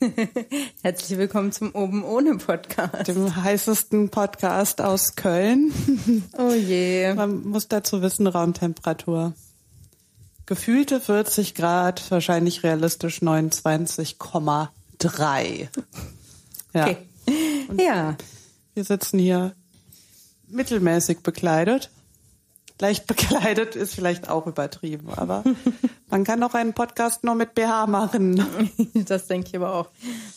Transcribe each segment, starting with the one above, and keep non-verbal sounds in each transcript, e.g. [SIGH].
[LAUGHS] Herzlich willkommen zum Oben ohne Podcast. Dem heißesten Podcast aus Köln. [LAUGHS] Oh je. Man muss dazu wissen, Raumtemperatur. Gefühlte 40 Grad, wahrscheinlich realistisch 29,3. Ja. Okay. Ja. Wir sitzen hier mittelmäßig bekleidet. Leicht [LAUGHS] bekleidet ist vielleicht auch übertrieben, aber [LAUGHS] man kann auch einen Podcast nur mit BH machen. [LAUGHS] Das denke ich aber auch.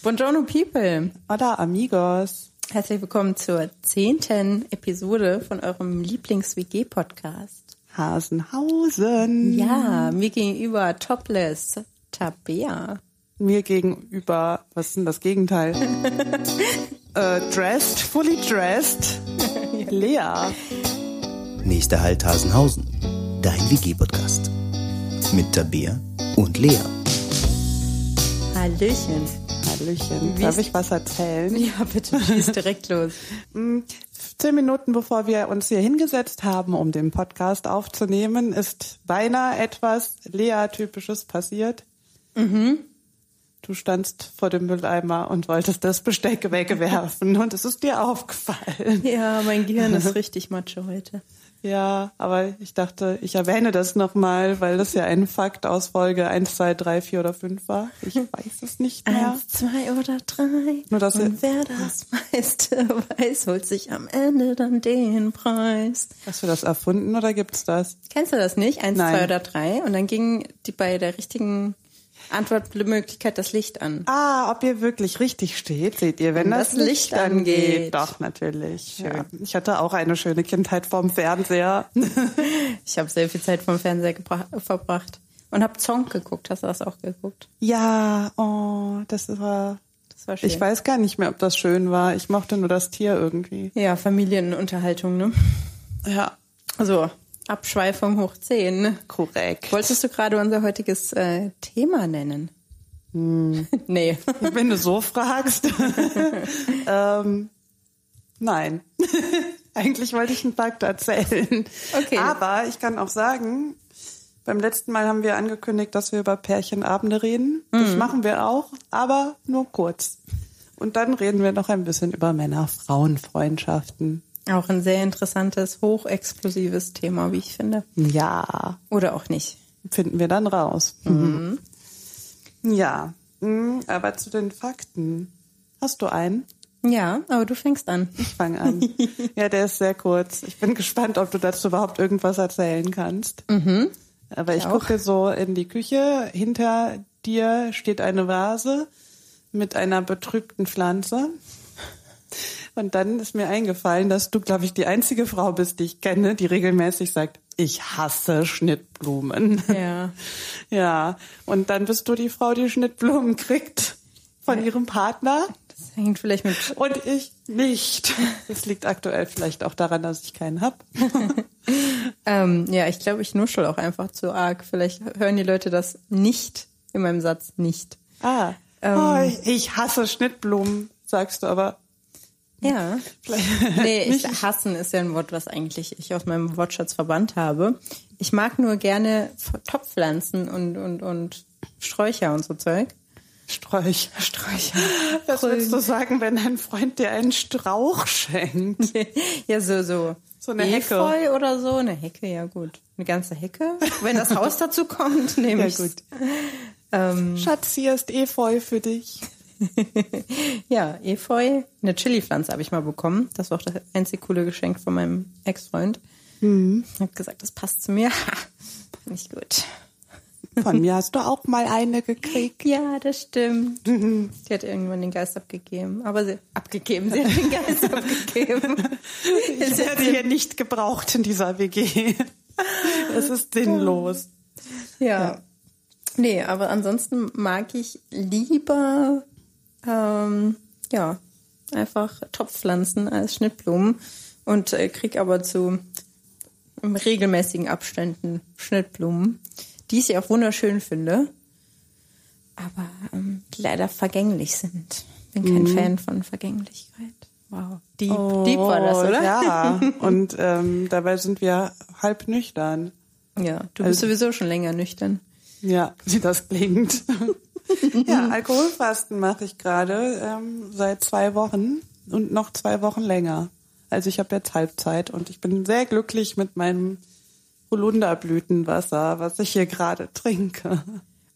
Buongiorno People. Oder Amigos. Herzlich willkommen zur zehnten Episode von eurem Lieblings-WG-Podcast. Hasenhausen. Ja, mir gegenüber Topless Tabea. Mir gegenüber, was ist denn das Gegenteil? äh, dressed, fully dressed. Lea. Nächster Halt Hasenhausen, dein WG-Podcast. Mit Tabea und Lea. Hallöchen. Hallöchen. Wie Darf ich was erzählen? [LAUGHS] Ja, bitte schieß [LAUGHS] direkt los. Zehn Minuten bevor wir uns hier hingesetzt haben, um den Podcast aufzunehmen, ist beinahe etwas Lea-typisches passiert. Du standst vor dem Mülleimer und wolltest das Besteck [LAUGHS] wegwerfen und es ist dir aufgefallen. Ja, mein Gehirn ist richtig macho heute. Ja, aber ich dachte, ich erwähne das nochmal, weil das ja ein Fakt aus Folge 1, 2, 3, 4 oder 5 war. Ich [LAUGHS] weiß es nicht mehr. Eins, zwei oder drei. Nur, dass Und wer das [LAUGHS] meiste weiß, holt sich am Ende dann den Preis. Hast du das erfunden oder gibt's das? Kennst du das nicht? Eins, Nein. zwei oder drei. Und dann ging die bei der richtigen Antwortmöglichkeit das Licht an. Ah, ob ihr wirklich richtig steht, seht ihr, wenn Wenn das, das Licht angeht. Doch, natürlich. Ja. Ich hatte auch eine schöne Kindheit vorm Fernseher. [LAUGHS] Ich habe sehr viel Zeit vom Fernseher verbracht. Und habe Zonk geguckt. Hast du das auch geguckt? ja, oh, das war... Das war schön. Ich weiß gar nicht mehr, ob das schön war. Ich mochte nur das Tier irgendwie. Ja, Familienunterhaltung, ne? Ja, Also, Abschweifung hoch 10. Ne? korrekt. Wolltest du gerade unser heutiges äh, Thema nennen? Hm. [LAUGHS] nee. [LAUGHS] Wenn du so fragst. [LAUGHS] ähm, nein. Eigentlich wollte ich einen Fakt erzählen. Okay. Aber ich kann auch sagen, beim letzten Mal haben wir angekündigt, dass wir über Pärchenabende reden. Das machen wir auch, aber nur kurz. Und dann reden wir noch ein bisschen über Männer-Frauen-Freundschaften. Auch ein sehr interessantes, hochexplosives Thema, wie ich finde. Ja, Oder auch nicht. finden wir dann raus. Ja, mm, aber zu den Fakten. Hast du einen? Ja, aber du fängst an. Ich fange an. [LAUGHS] ja, der ist sehr kurz. Ich bin gespannt, ob du dazu überhaupt irgendwas erzählen kannst. Aber ich auch. gucke so in die Küche. Hinter dir steht eine Vase mit einer betrübten Pflanze. Und dann ist mir eingefallen, dass du, glaube ich, die einzige Frau bist, die ich kenne, die regelmäßig sagt, ich hasse Schnittblumen. Ja. [LAUGHS] Ja, und dann bist du die Frau, die Schnittblumen kriegt von ihrem Partner. Das hängt vielleicht mit. Und ich nicht. Das liegt aktuell vielleicht auch daran, dass ich keinen hab. [LAUGHS] Ähm, ja, ich glaube, ich nuschel auch einfach zu arg. Vielleicht hören die Leute das nicht in meinem Satz nicht. Ah. oh, ich- ich hasse Schnittblumen, sagst du aber. Ja. Vielleicht Nee, ich, hassen ist ja ein Wort, was eigentlich ich aus meinem Wortschatz verbannt habe. Ich mag nur gerne Topfpflanzen und, und, und Sträucher und so Zeug. Sträuch. Sträucher. Was würdest du sagen, wenn ein Freund dir einen Strauch schenkt? [LAUGHS] Ja, so, so. So eine Hecke. Efeu oder so. Eine Hecke, ja gut. Eine ganze Hecke. Wenn das Haus dazu kommt, [LAUGHS] nehme Ja, ich gut. Ähm, Schatz, hier ist Efeu für dich. [LAUGHS] ja, Efeu. Eine Chili-Pflanze habe ich mal bekommen. Das war auch das einzig coole Geschenk von meinem Ex-Freund. Mhm. Ich habe gesagt, das passt zu mir. [LAUGHS] Ha, Nicht gut. Von mir hast du auch mal eine gekriegt. Ja, das stimmt. Mhm. Die hat irgendwann den Geist abgegeben. Aber sie abgegeben, sie hat [LAUGHS] den Geist abgegeben. Ich werde hier nicht gebraucht in dieser WG. Es ist sinnlos. Ja. Nee, aber ansonsten mag ich lieber ähm, ja, einfach Topfpflanzen als Schnittblumen und äh, krieg aber zu in regelmäßigen Abständen Schnittblumen, die ich auch wunderschön finde, aber ähm, die leider vergänglich sind. Bin kein Fan von Vergänglichkeit. Wow. Deep, deep war das, oder? Oh, Ja, [LAUGHS] und ähm, dabei sind wir halb nüchtern. Ja, du bist sowieso schon länger nüchtern. Ja, [LAUGHS] wie das klingt. Ja, [LAUGHS] Alkoholfasten mache ich gerade ähm, seit zwei Wochen und noch zwei Wochen länger. Also ich habe jetzt Halbzeit und ich bin sehr glücklich mit meinem Holunderblütenwasser, was ich hier gerade [LAUGHS] trinke.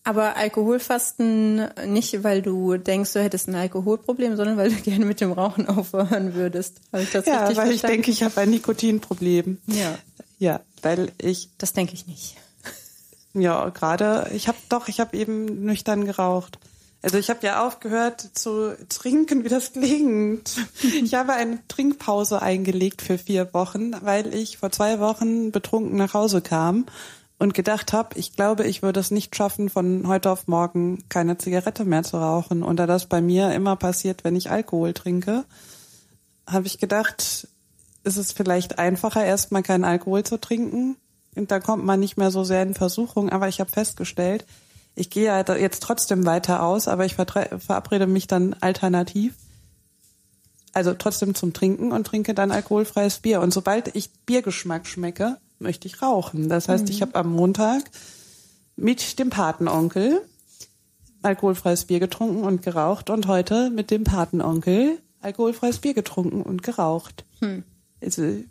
Aber Alkoholfasten nicht, weil du denkst, du hättest ein Alkoholproblem, sondern weil du [LAUGHS] gerne mit dem Rauchen aufhören würdest. Habe ich das ja, richtig weil verstanden? ich denke, ich habe ein Nikotinproblem. Ja. Ja, weil ich. Das denke ich nicht. Ja, gerade, ich habe doch, ich habe eben nüchtern geraucht. Also ich habe ja aufgehört zu trinken, wie das klingt. Ich habe eine Trinkpause eingelegt für vier Wochen, weil ich vor zwei Wochen betrunken nach Hause kam und gedacht habe, ich glaube, ich würde es nicht schaffen, von heute auf morgen keine Zigarette mehr zu rauchen. Und da das bei mir immer passiert, wenn ich Alkohol trinke, habe ich gedacht, ist es vielleicht einfacher, erstmal keinen Alkohol zu trinken. Und da kommt man nicht mehr so sehr in Versuchung. Aber ich habe festgestellt, ich gehe ja jetzt trotzdem weiter aus, aber ich verabrede mich dann alternativ. Also trotzdem zum Trinken und trinke dann alkoholfreies Bier. Und sobald ich Biergeschmack schmecke, möchte ich rauchen. Das heißt, mhm. ich habe am Montag mit dem Patenonkel alkoholfreies Bier getrunken und geraucht und heute mit dem Patenonkel alkoholfreies Bier getrunken und geraucht. Hm. Also,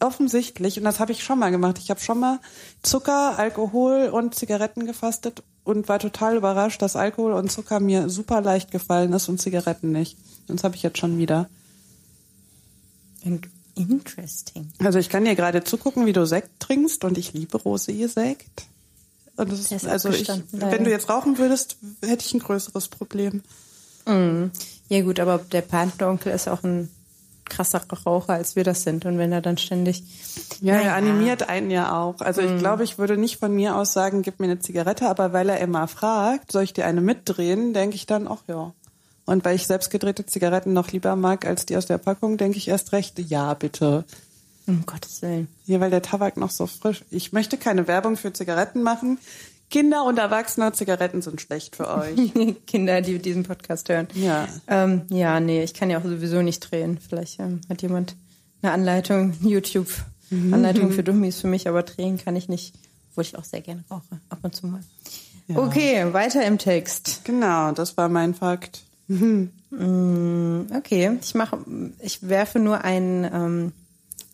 offensichtlich, und das habe ich schon mal gemacht. Ich habe schon mal Zucker, Alkohol und Zigaretten gefastet und war total überrascht, dass Alkohol und Zucker mir super leicht gefallen ist und Zigaretten nicht. Und das habe ich jetzt schon wieder. Interesting. Also ich kann dir gerade zugucken, wie du Sekt trinkst und ich liebe Rosé-Sekt. Und das ist, also ich, wenn du jetzt rauchen würdest, hätte ich ein größeres Problem. Mm. Ja gut, aber der Patenonkel ist auch ein krasser Raucher, als wir das sind. Und wenn er dann ständig... Ja, naja. er animiert einen ja auch. Also ich mm. glaube, ich würde nicht von mir aus sagen, gib mir eine Zigarette, aber weil er immer fragt, soll ich dir eine mitdrehen, denke ich dann, ach ja. Und weil ich selbstgedrehte Zigaretten noch lieber mag als die aus der Packung, denke ich erst recht, ja, bitte. Um Gottes Willen. Ja, weil der Tabak noch so frisch. Ich möchte keine Werbung für Zigaretten machen. Kinder und Erwachsene, Zigaretten sind schlecht für euch. [LAUGHS] Kinder, die diesen Podcast hören. Ja. Ähm, ja, nee, ich kann ja auch sowieso nicht drehen. Vielleicht ähm, hat jemand eine Anleitung, YouTube, mhm. Anleitung für Dummies für mich, aber drehen kann ich nicht, wo ich auch sehr gerne rauche, ab und zu mal. Ja. Okay, weiter im Text. Genau, das war mein Fakt. [LAUGHS] Mhm. Okay, ich mache, ich werfe nur ein, ähm,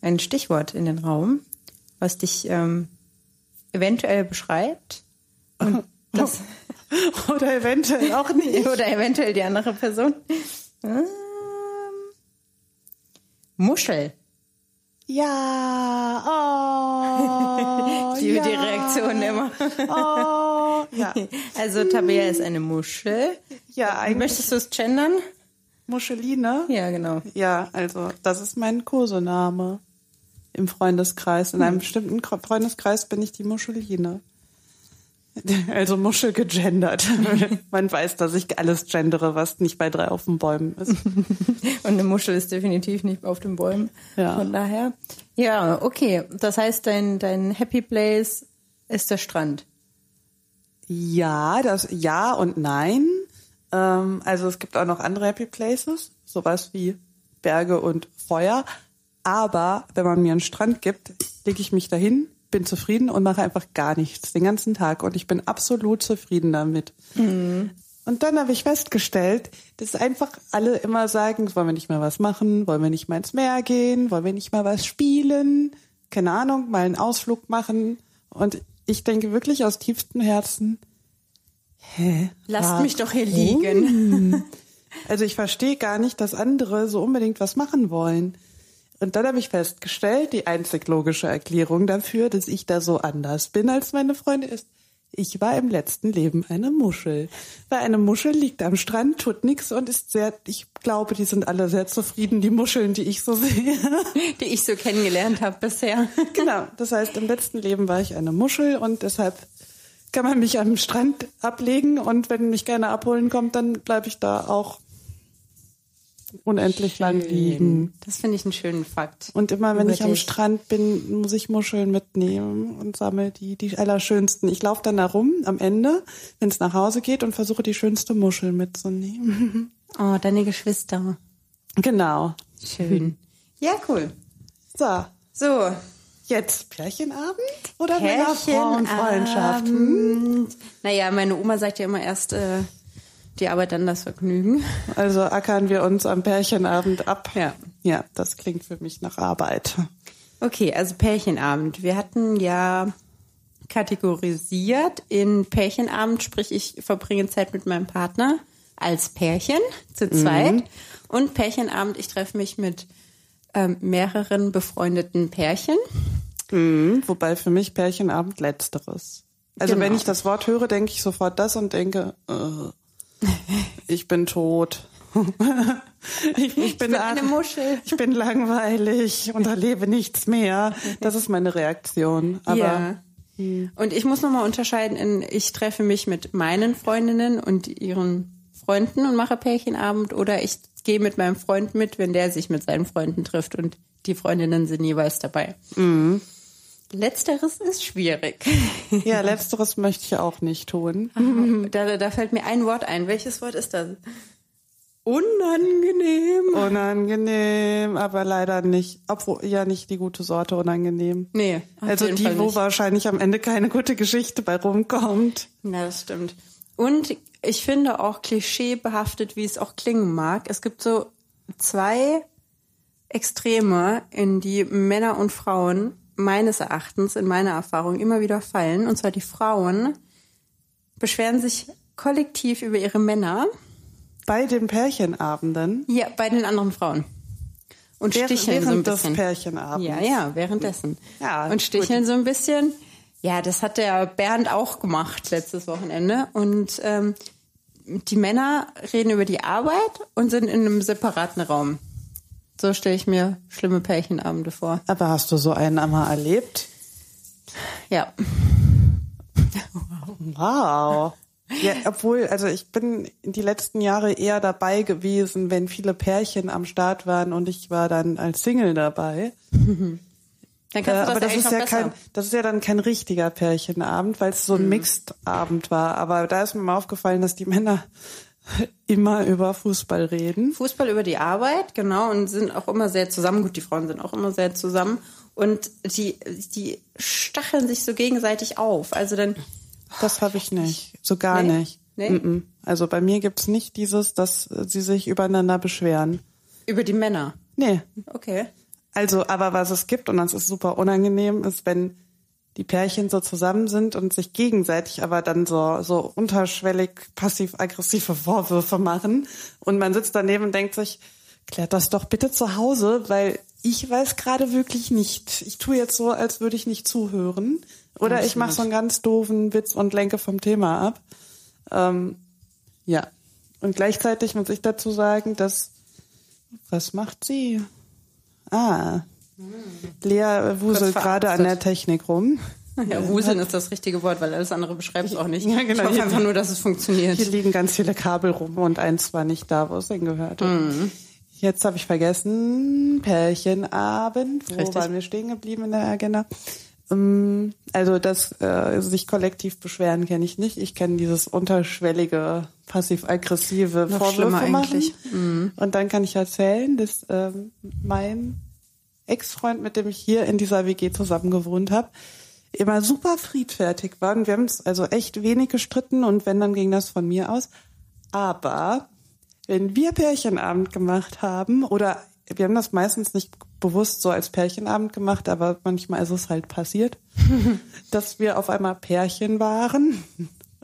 ein Stichwort in den Raum, was dich ähm, eventuell beschreibt. Und [LAUGHS] das Oder eventuell auch nicht. [LAUGHS] Oder eventuell die andere Person. Ähm, Muschel. Ja, oh. [LAUGHS] liebe ja. die Reaktion immer. Oh, ja. Also Tabea ist eine Muschel. Ja, eigentlich. Möchtest du es gendern? Muscheline? Ja, genau. Ja, also das ist mein Kosename im Freundeskreis. In einem bestimmten Freundeskreis bin ich die Muscheline. [LAUGHS] Also Muschel gegendert. [LAUGHS] Man weiß, dass ich alles gendere, was nicht bei drei auf den Bäumen ist. [LAUGHS] Und eine Muschel ist definitiv nicht auf den Bäumen. Ja. Von daher. Ja, okay. Das heißt, dein, dein Happy Place ist der Strand. Ja, das ja und nein. Ähm, also es gibt auch noch andere Happy Places, sowas wie Berge und Feuer. Aber wenn man mir einen Strand gibt, lege ich mich dahin, bin zufrieden und mache einfach gar nichts den ganzen Tag. Und ich bin absolut zufrieden damit. Mhm. Und dann habe ich festgestellt, dass einfach alle immer sagen, wollen wir nicht mal was machen, wollen wir nicht mal ins Meer gehen, wollen wir nicht mal was spielen, keine Ahnung, mal einen Ausflug machen. Und ich denke wirklich aus tiefstem Herzen, hä? Lasst warum? mich doch hier liegen. [LAUGHS] Also ich verstehe gar nicht, dass andere so unbedingt was machen wollen. Und dann habe ich festgestellt, die einzig logische Erklärung dafür, dass ich da so anders bin als meine Freunde ist, ich war im letzten Leben eine Muschel. Weil eine Muschel liegt am Strand, tut nichts und ist sehr, ich glaube, die sind alle sehr zufrieden, die Muscheln, die ich so sehe. [LAUGHS] Die ich so kennengelernt habe bisher. [LAUGHS] Genau, das heißt, im letzten Leben war ich eine Muschel und deshalb kann man mich am Strand ablegen und wenn mich gerne abholen kommt, dann bleibe ich da auch unendlich Schön. lang liegen. Das finde ich einen schönen Fakt. Und immer wenn ich am Strand bin, muss ich Muscheln mitnehmen und sammle die, die allerschönsten. Ich laufe dann da rum am Ende, wenn es nach Hause geht und versuche die schönste Muschel mitzunehmen. [LAUGHS] Oh, deine Geschwister. Genau. Schön. [LAUGHS] Ja, cool. So. So. Jetzt Pärchenabend oder Männerfrauenfreundschaft? Hm? Naja, meine Oma sagt ja immer erst, äh, die Arbeit dann das Vergnügen. Also ackern wir uns am Pärchenabend ab. Ja. Ja, das klingt für mich nach Arbeit. Okay, also Pärchenabend. Wir hatten ja kategorisiert in Pärchenabend, sprich ich verbringe Zeit mit meinem Partner als Pärchen zu zweit und Pärchenabend, ich treffe mich mit ähm, mehreren befreundeten Pärchen. Mhm, wobei für mich Pärchenabend letzteres. Also Genau. wenn ich das Wort höre, denke ich sofort das und denke, äh, ich bin tot. [LAUGHS] ich, ich, bin bin eine Muschel. Ich bin langweilig und erlebe nichts mehr. Das ist meine Reaktion. Aber ja. Und ich muss nochmal unterscheiden in, ich treffe mich mit meinen Freundinnen und ihren Freunden und mache Pärchenabend oder ich gehe mit meinem Freund mit, wenn der sich mit seinen Freunden trifft und die Freundinnen sind jeweils dabei. Letzteres ist schwierig. ja, letzteres möchte ich auch nicht tun. Da, da fällt mir ein Wort ein. Welches Wort ist das? Unangenehm. Unangenehm, aber leider nicht. Obwohl, ja, nicht die gute Sorte unangenehm. Nee, Also die, wo wahrscheinlich am Ende keine gute Geschichte bei rumkommt. Ja, das stimmt. Und ich finde auch klischeebehaftet, wie es auch klingen mag. Es gibt so zwei Extreme, in die Männer und Frauen meines Erachtens, in meiner Erfahrung, immer wieder fallen. Und zwar die Frauen beschweren sich kollektiv über ihre Männer. Bei den Pärchenabenden. Ja, bei den anderen Frauen. Und Während- sticheln so ein während des bisschen. Pärchenabends. Ja, ja, währenddessen. Ja, und sticheln so ein bisschen. Ja, das hat der Bernd auch gemacht letztes Wochenende. Und ähm, die Männer reden über die Arbeit und sind in einem separaten Raum. So stelle ich mir schlimme Pärchenabende vor. Aber hast du so einen einmal erlebt? Ja. Wow. Ja, obwohl, also ich bin die letzten Jahre eher dabei gewesen, wenn viele Pärchen am Start waren und ich war dann als Single dabei. Dann Äh, kannst du das aber das eigentlich ist ja besser. kein, das ist ja dann kein richtiger Pärchenabend, weil es so ein Mixed-Abend war. Aber da ist mir mal aufgefallen, dass die Männer [LAUGHS] immer über Fußball reden. Fußball über die Arbeit, genau, und sind auch immer sehr zusammen. Gut, die Frauen sind auch immer sehr zusammen. Und die, die stacheln sich so gegenseitig auf. Also dann, Das habe ich nicht. So gar Nee? nicht. Nee? Mm-mm. Also bei mir gibt's nicht dieses, dass sie sich übereinander beschweren. über die Männer. Nee. Okay. Also, aber was es gibt, und das ist super unangenehm, ist, wenn die Pärchen so zusammen sind und sich gegenseitig aber dann so, so unterschwellig passiv-aggressive Vorwürfe machen. Und man sitzt daneben und denkt sich, klärt das doch bitte zu Hause, weil ich weiß gerade wirklich nicht. Ich tue jetzt so, als würde ich nicht zuhören. Oder ich mache so einen ganz doofen Witz und lenke vom Thema ab. Ähm, ja. Und gleichzeitig muss ich dazu sagen, dass, was macht sie? Ah. Lea wuselt gerade an der Technik rum. [LAUGHS] Ja, wuseln ist das richtige Wort, weil alles andere beschreibt es auch nicht. Ja, genau. Ich hoffe einfach nur, dass es funktioniert. Hier liegen ganz viele Kabel rum und eins war nicht da, wo es hingehört. Mhm. Jetzt habe ich vergessen, Pärchenabend. Wo Richtig. waren wir stehen geblieben in der Agenda? Ähm, Also das äh, sich kollektiv beschweren kenne ich nicht. Ich kenne dieses unterschwellige, passiv-aggressive Vorwürfe machen. eigentlich. Mhm. Und dann kann ich erzählen, dass ähm, mein Ex-Freund, mit dem ich hier in dieser WG zusammen gewohnt habe, immer super friedfertig war. Und wir haben uns also echt wenig gestritten und wenn, dann ging das von mir aus. Aber wenn wir Pärchenabend gemacht haben oder wir haben das meistens nicht bewusst so als Pärchenabend gemacht, aber manchmal ist es halt passiert, [LAUGHS] dass wir auf einmal Pärchen waren,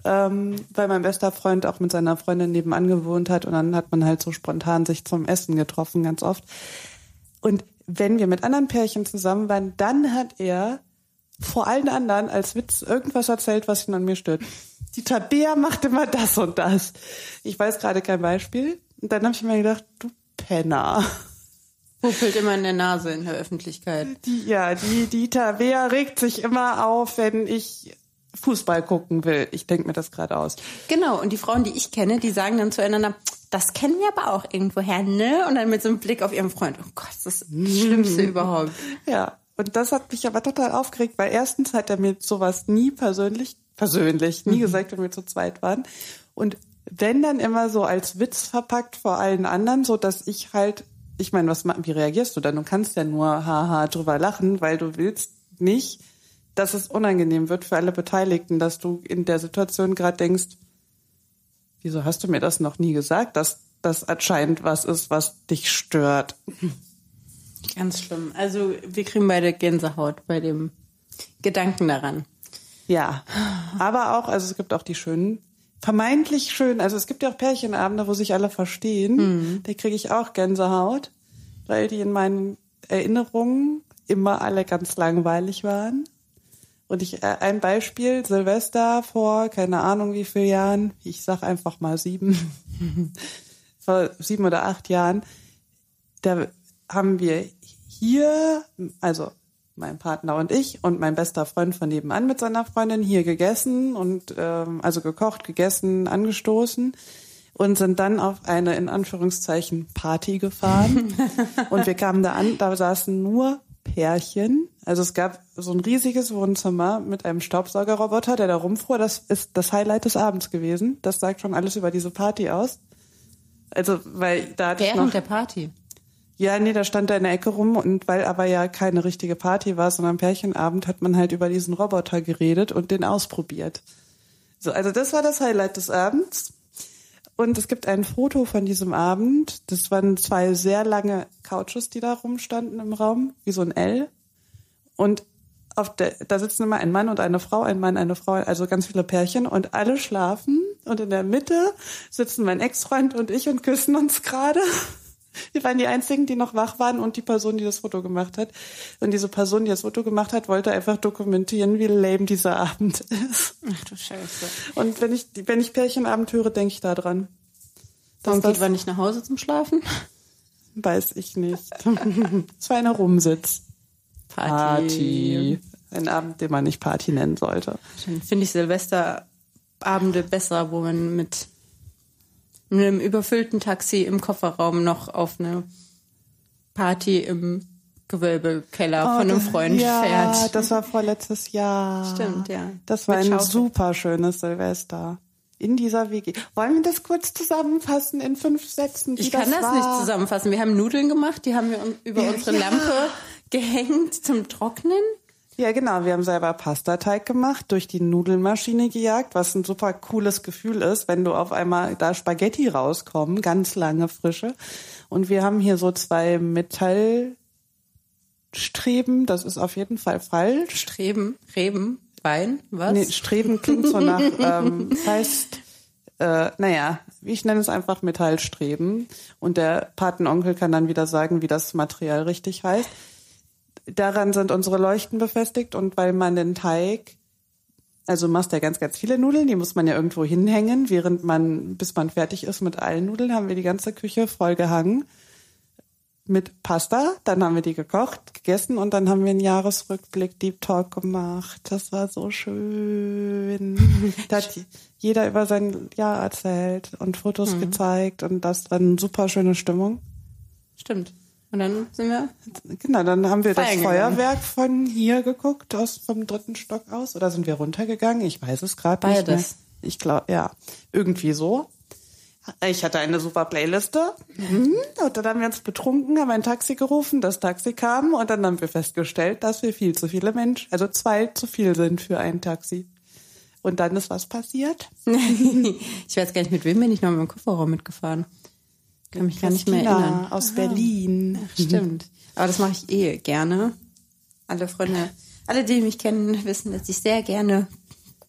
ähm, weil mein bester Freund auch mit seiner Freundin nebenan gewohnt hat und dann hat man halt so spontan sich zum Essen getroffen, ganz oft. Und wenn wir mit anderen Pärchen zusammen waren, dann hat er vor allen anderen als Witz irgendwas erzählt, was ihn an mir stört. Die Tabea macht immer das und das. Ich weiß gerade kein Beispiel. Und dann habe ich mir gedacht, du Penner. Puppelt immer in der Nase in der Öffentlichkeit. Die, ja, die, die Tabea regt sich immer auf, wenn ich Fußball gucken will. Ich denke mir das gerade aus. Genau, und die Frauen, die ich kenne, die sagen dann zueinander, das kennen wir aber auch irgendwoher, ne? Und dann mit so einem Blick auf ihren Freund, oh Gott, das ist das Schlimmste überhaupt. Ja, und das hat mich aber total aufgeregt, weil erstens hat er mir sowas nie persönlich, persönlich, nie gesagt, wenn wir zu zweit waren. Und wenn dann immer so als Witz verpackt vor allen anderen, so dass ich halt, ich meine, was, wie reagierst du dann? Du kannst ja nur haha drüber lachen, weil du willst nicht, dass es unangenehm wird für alle Beteiligten, dass du in der Situation gerade denkst, Wieso hast du mir das noch nie gesagt, dass das anscheinend was ist, was dich stört? [LAUGHS] Ganz schlimm. Also wir kriegen beide Gänsehaut bei dem Gedanken daran. Ja, aber auch, also es gibt auch die schönen, vermeintlich schön, also es gibt ja auch Pärchenabende, wo sich alle verstehen. Mhm. Da kriege ich auch Gänsehaut, weil die in meinen Erinnerungen immer alle ganz langweilig waren. Und ich, äh, ein Beispiel, Silvester vor, keine Ahnung wie vielen Jahren, ich sag einfach mal sieben, [LAUGHS] vor sieben oder acht Jahren, da haben wir hier, also mein Partner und ich und mein bester Freund von nebenan mit seiner Freundin hier gegessen und ähm, also gekocht, gegessen, angestoßen und sind dann auf eine in Anführungszeichen Party gefahren. [LAUGHS] Und wir kamen da an, da saßen nur Pärchen. Also es gab so ein riesiges Wohnzimmer mit einem Staubsaugerroboter, der da rumfuhr. Das ist das Highlight des Abends gewesen. Das sagt schon alles über diese Party aus. Also weil da hatte ich Während noch der Party. ja, nee, da stand er in der Ecke rum und weil aber ja keine richtige Party war, sondern Pärchenabend, hat man halt über diesen Roboter geredet und den ausprobiert. So, also das war das Highlight des Abends. Und es gibt ein Foto von diesem Abend. Das waren zwei sehr lange Couches, die da rumstanden im Raum, wie so ein L. Und der, da sitzen immer ein Mann und eine Frau, ein Mann, eine Frau, also ganz viele Pärchen und alle schlafen. Und in der Mitte sitzen mein Ex-Freund und ich und küssen uns gerade. Wir waren die einzigen, die noch wach waren und die Person, die das Foto gemacht hat. Und diese Person, die das Foto gemacht hat, wollte einfach dokumentieren, wie lame dieser Abend ist. Ach du Scheiße. Und wenn ich, wenn ich Pärchenabend höre, denke ich da dran. Warum geht man nicht nach Hause zum Schlafen? Weiß ich nicht. [LAUGHS] Es war eine Rumsitz. Party. Ein Abend, den man nicht Party nennen sollte. Finde ich Silvesterabende besser, wo man mit einem überfüllten Taxi im Kofferraum noch auf eine Party im Gewölbekeller von einem Freund Oh, ja, fährt. das war vorletztes Jahr. Stimmt, ja. Das war Mit ein Schaukel. super schönes Silvester. In dieser WG. Wollen wir das kurz zusammenfassen in fünf Sätzen? Ich kann das, war? nicht zusammenfassen. Wir haben Nudeln gemacht, die haben wir über unsere Ja. Lampe [LAUGHS] gehängt zum Trocknen. Ja, genau. Wir haben selber Pastateig gemacht, durch die Nudelmaschine gejagt, was ein super cooles Gefühl ist, wenn du auf einmal da Spaghetti rauskommen, ganz lange frische. Und wir haben hier so zwei Metallstreben. Das ist auf jeden Fall falsch. Streben, Reben, Wein, was? Nee, Streben klingt so nach, ähm, heißt, äh, naja, ich nenne es einfach Metallstreben. Und der Patenonkel kann dann wieder sagen, wie das Material richtig heißt. Daran sind unsere Leuchten befestigt und weil man den Teig, also du machst ja ganz, ganz viele Nudeln, die muss man ja irgendwo hinhängen, während man, bis man fertig ist mit allen Nudeln, haben wir die ganze Küche voll gehangen mit Pasta. Dann haben wir die gekocht, gegessen und dann haben wir einen Jahresrückblick Deep Talk gemacht. Das war so schön. [LAUGHS] Da hat jeder über sein Jahr erzählt und Fotos gezeigt und das war eine super schöne Stimmung. Stimmt. Und dann sind wir Genau, dann haben wir das. Feuerwerk von hier geguckt, aus vom dritten Stock aus. Oder sind wir runtergegangen? Ich weiß es gerade nicht mehr. Beides. Ich glaube, ja, irgendwie so. Ich hatte eine super Playliste. Mhm. Und dann haben wir uns betrunken, haben ein Taxi gerufen, das Taxi kam und dann haben wir festgestellt, dass wir viel zu viele Menschen, also zwei zu viel sind für ein Taxi. Und dann ist was passiert. [LAUGHS] ich weiß gar nicht, mit wem bin ich noch mit dem Kofferraum mitgefahren. Kann mich gar nicht mehr erinnern. Aus Berlin. Stimmt. Aber das mache ich eh gerne. Alle Freunde, alle, die mich kennen, wissen, dass ich sehr gerne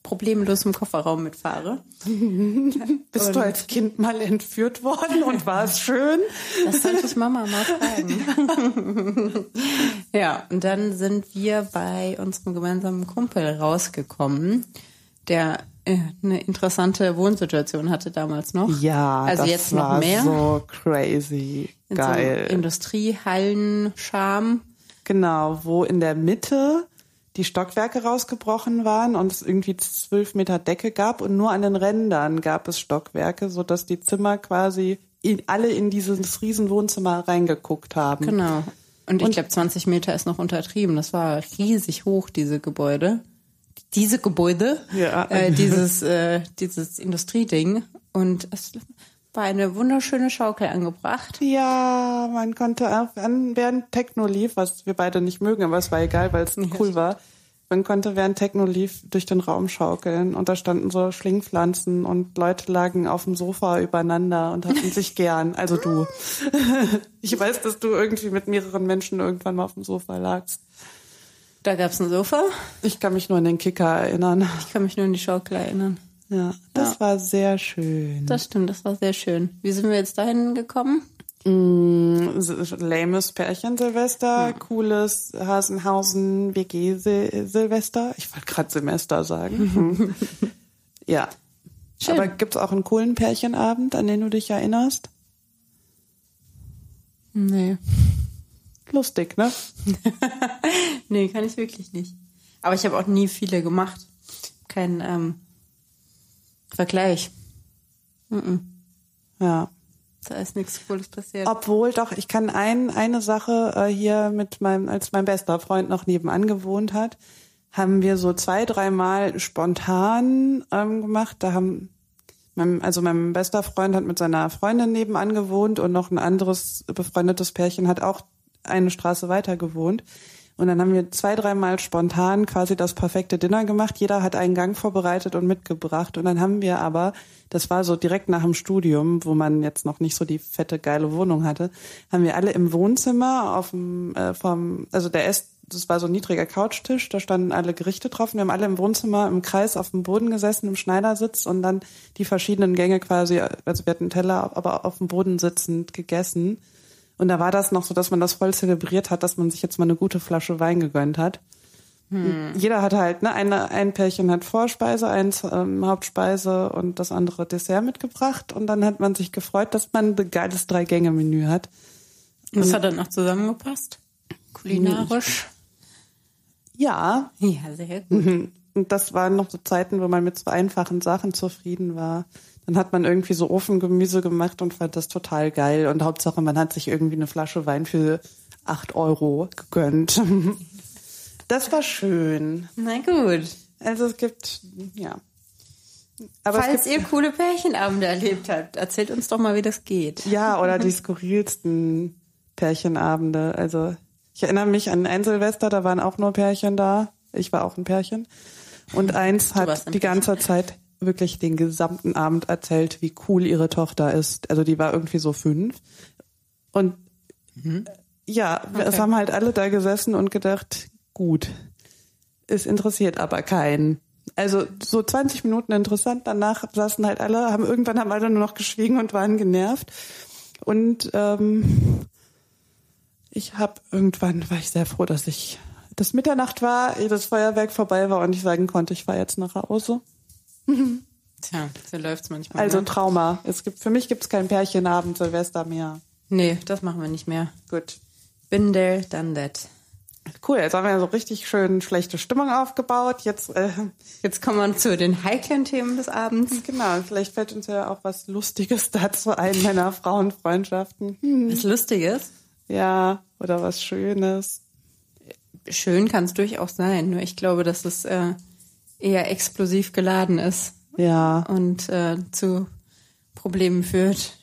problemlos im Kofferraum mitfahre. [LAUGHS] Bist Und- du als Kind mal entführt worden und war es schön? Das sollte ich Mama mal fragen. [LAUGHS] ja, und dann sind wir bei unserem gemeinsamen Kumpel rausgekommen, der eine interessante Wohnsituation hatte damals noch. Ja, also das jetzt noch war mehr. so crazy. in so Geil. Industriehallen-Charme. Genau, wo in der Mitte die Stockwerke rausgebrochen waren und es irgendwie zwölf Meter Decke gab und nur an den Rändern gab es Stockwerke, so dass die Zimmer quasi in, alle in dieses riesen Wohnzimmer reingeguckt haben. Genau. Und ich glaube, 20 Meter ist noch untertrieben. Das war riesig hoch, diese Gebäude. Diese Gebäude, Ja. äh, dieses, äh, dieses Industrieding. Und es war eine wunderschöne Schaukel angebracht. Ja, man konnte auch während Techno lief, was wir beide nicht mögen, aber es war egal, weil es cool war, man konnte während Techno lief durch den Raum schaukeln und da standen so Schlingpflanzen und Leute lagen auf dem Sofa übereinander und hatten sich [LAUGHS] gern. Also du. [LAUGHS] Ich weiß, dass du irgendwie mit mehreren Menschen irgendwann mal auf dem Sofa lagst. Da gab's ein Sofa. Ich kann mich nur an den Kicker erinnern. Ich kann mich nur an die Schaukel erinnern. Ja, das war sehr schön. Das stimmt, das war sehr schön. Wie sind wir jetzt dahin gekommen? Mm, lames Pärchen Silvester, cooles Hasenhausen WG Sil Silvester. Ich wollte gerade Semester sagen. [LAUGHS] ja. Schön. Aber gibt's auch einen coolen Pärchenabend, an den du dich erinnerst? Nee. Lustig, ne? [LAUGHS] Nee, kann ich wirklich nicht. Aber ich habe auch nie viele gemacht. Kein ähm, Vergleich. Ja. Da ist nichts Cooles passiert. Obwohl doch, ich kann ein, eine Sache äh, hier mit meinem, als mein bester Freund noch nebenan gewohnt hat, haben wir so zwei, dreimal spontan ähm, gemacht. Da haben, mein, also mein bester Freund hat mit seiner Freundin nebenan gewohnt und noch ein anderes befreundetes Pärchen hat auch eine Straße weiter gewohnt. Und dann haben wir zwei, dreimal spontan quasi das perfekte Dinner gemacht. Jeder hat einen Gang vorbereitet und mitgebracht. Und dann haben wir aber, das war so direkt nach dem Studium, wo man jetzt noch nicht so die fette, geile Wohnung hatte, haben wir alle im Wohnzimmer auf dem, äh, vom, also der Ess, das war so ein niedriger Couchtisch, da standen alle Gerichte drauf. Wir haben alle im Wohnzimmer im Kreis auf dem Boden gesessen, im Schneidersitz und dann die verschiedenen Gänge quasi, also wir hatten Teller, aber auf dem Boden sitzend gegessen. Und da war das noch so, dass man das voll zelebriert hat, dass man sich jetzt mal eine gute Flasche Wein gegönnt hat. Jeder hat halt, ne, eine, ein Pärchen hat Vorspeise, eins ähm, Hauptspeise und das andere Dessert mitgebracht. Und dann hat man sich gefreut, dass man ein geiles Drei-Gänge-Menü hat. Das hat dann noch zusammengepasst. Kulinarisch. Ja, Ja, sehr gut. Und das waren noch so Zeiten, wo man mit so einfachen Sachen zufrieden war. Dann hat man irgendwie so Ofengemüse gemacht und fand das total geil. Und Hauptsache, man hat sich irgendwie eine Flasche Wein für acht Euro gegönnt. [LAUGHS] Das war schön. Na gut. Also es gibt, ja. Aber Falls gibt, ihr coole Pärchenabende erlebt habt, erzählt uns doch mal, wie das geht. ja, oder die [LAUGHS] skurrilsten Pärchenabende. Also ich erinnere mich an ein Silvester, da waren auch nur Pärchen da. Ich war auch ein Pärchen. Und eins hat ein die ganze Zeit wirklich den gesamten Abend erzählt, wie cool ihre Tochter ist. Also die war irgendwie so fünf. Und Mhm. ja, es haben halt alle da gesessen und gedacht, gut, es interessiert aber keinen. Also so 20 Minuten interessant, danach saßen halt alle, haben irgendwann haben alle nur noch geschwiegen und waren genervt. Und ähm, ich habe irgendwann war ich sehr froh, dass ich das Mitternacht war, das Feuerwerk vorbei war und ich sagen konnte, ich fahre jetzt nach Hause. Tja, so läuft's manchmal. Also ne? Trauma. Es gibt für mich gibt's kein Pärchenabend Silvester mehr. Nee, das machen wir nicht mehr. Gut. Been there, done that. Cool, jetzt haben wir so richtig schön schlechte Stimmung aufgebaut. Jetzt äh, Jetzt kommen wir zu den heiklen Themen des Abends. genau, vielleicht fällt uns ja auch was Lustiges dazu ein, Männer, Frauen, Freundschaften. Hm, Was Lustiges. ja, oder was Schönes. Schön kann es durchaus sein, nur ich glaube, dass es äh, eher explosiv geladen ist Ja. und äh, zu Problemen führt.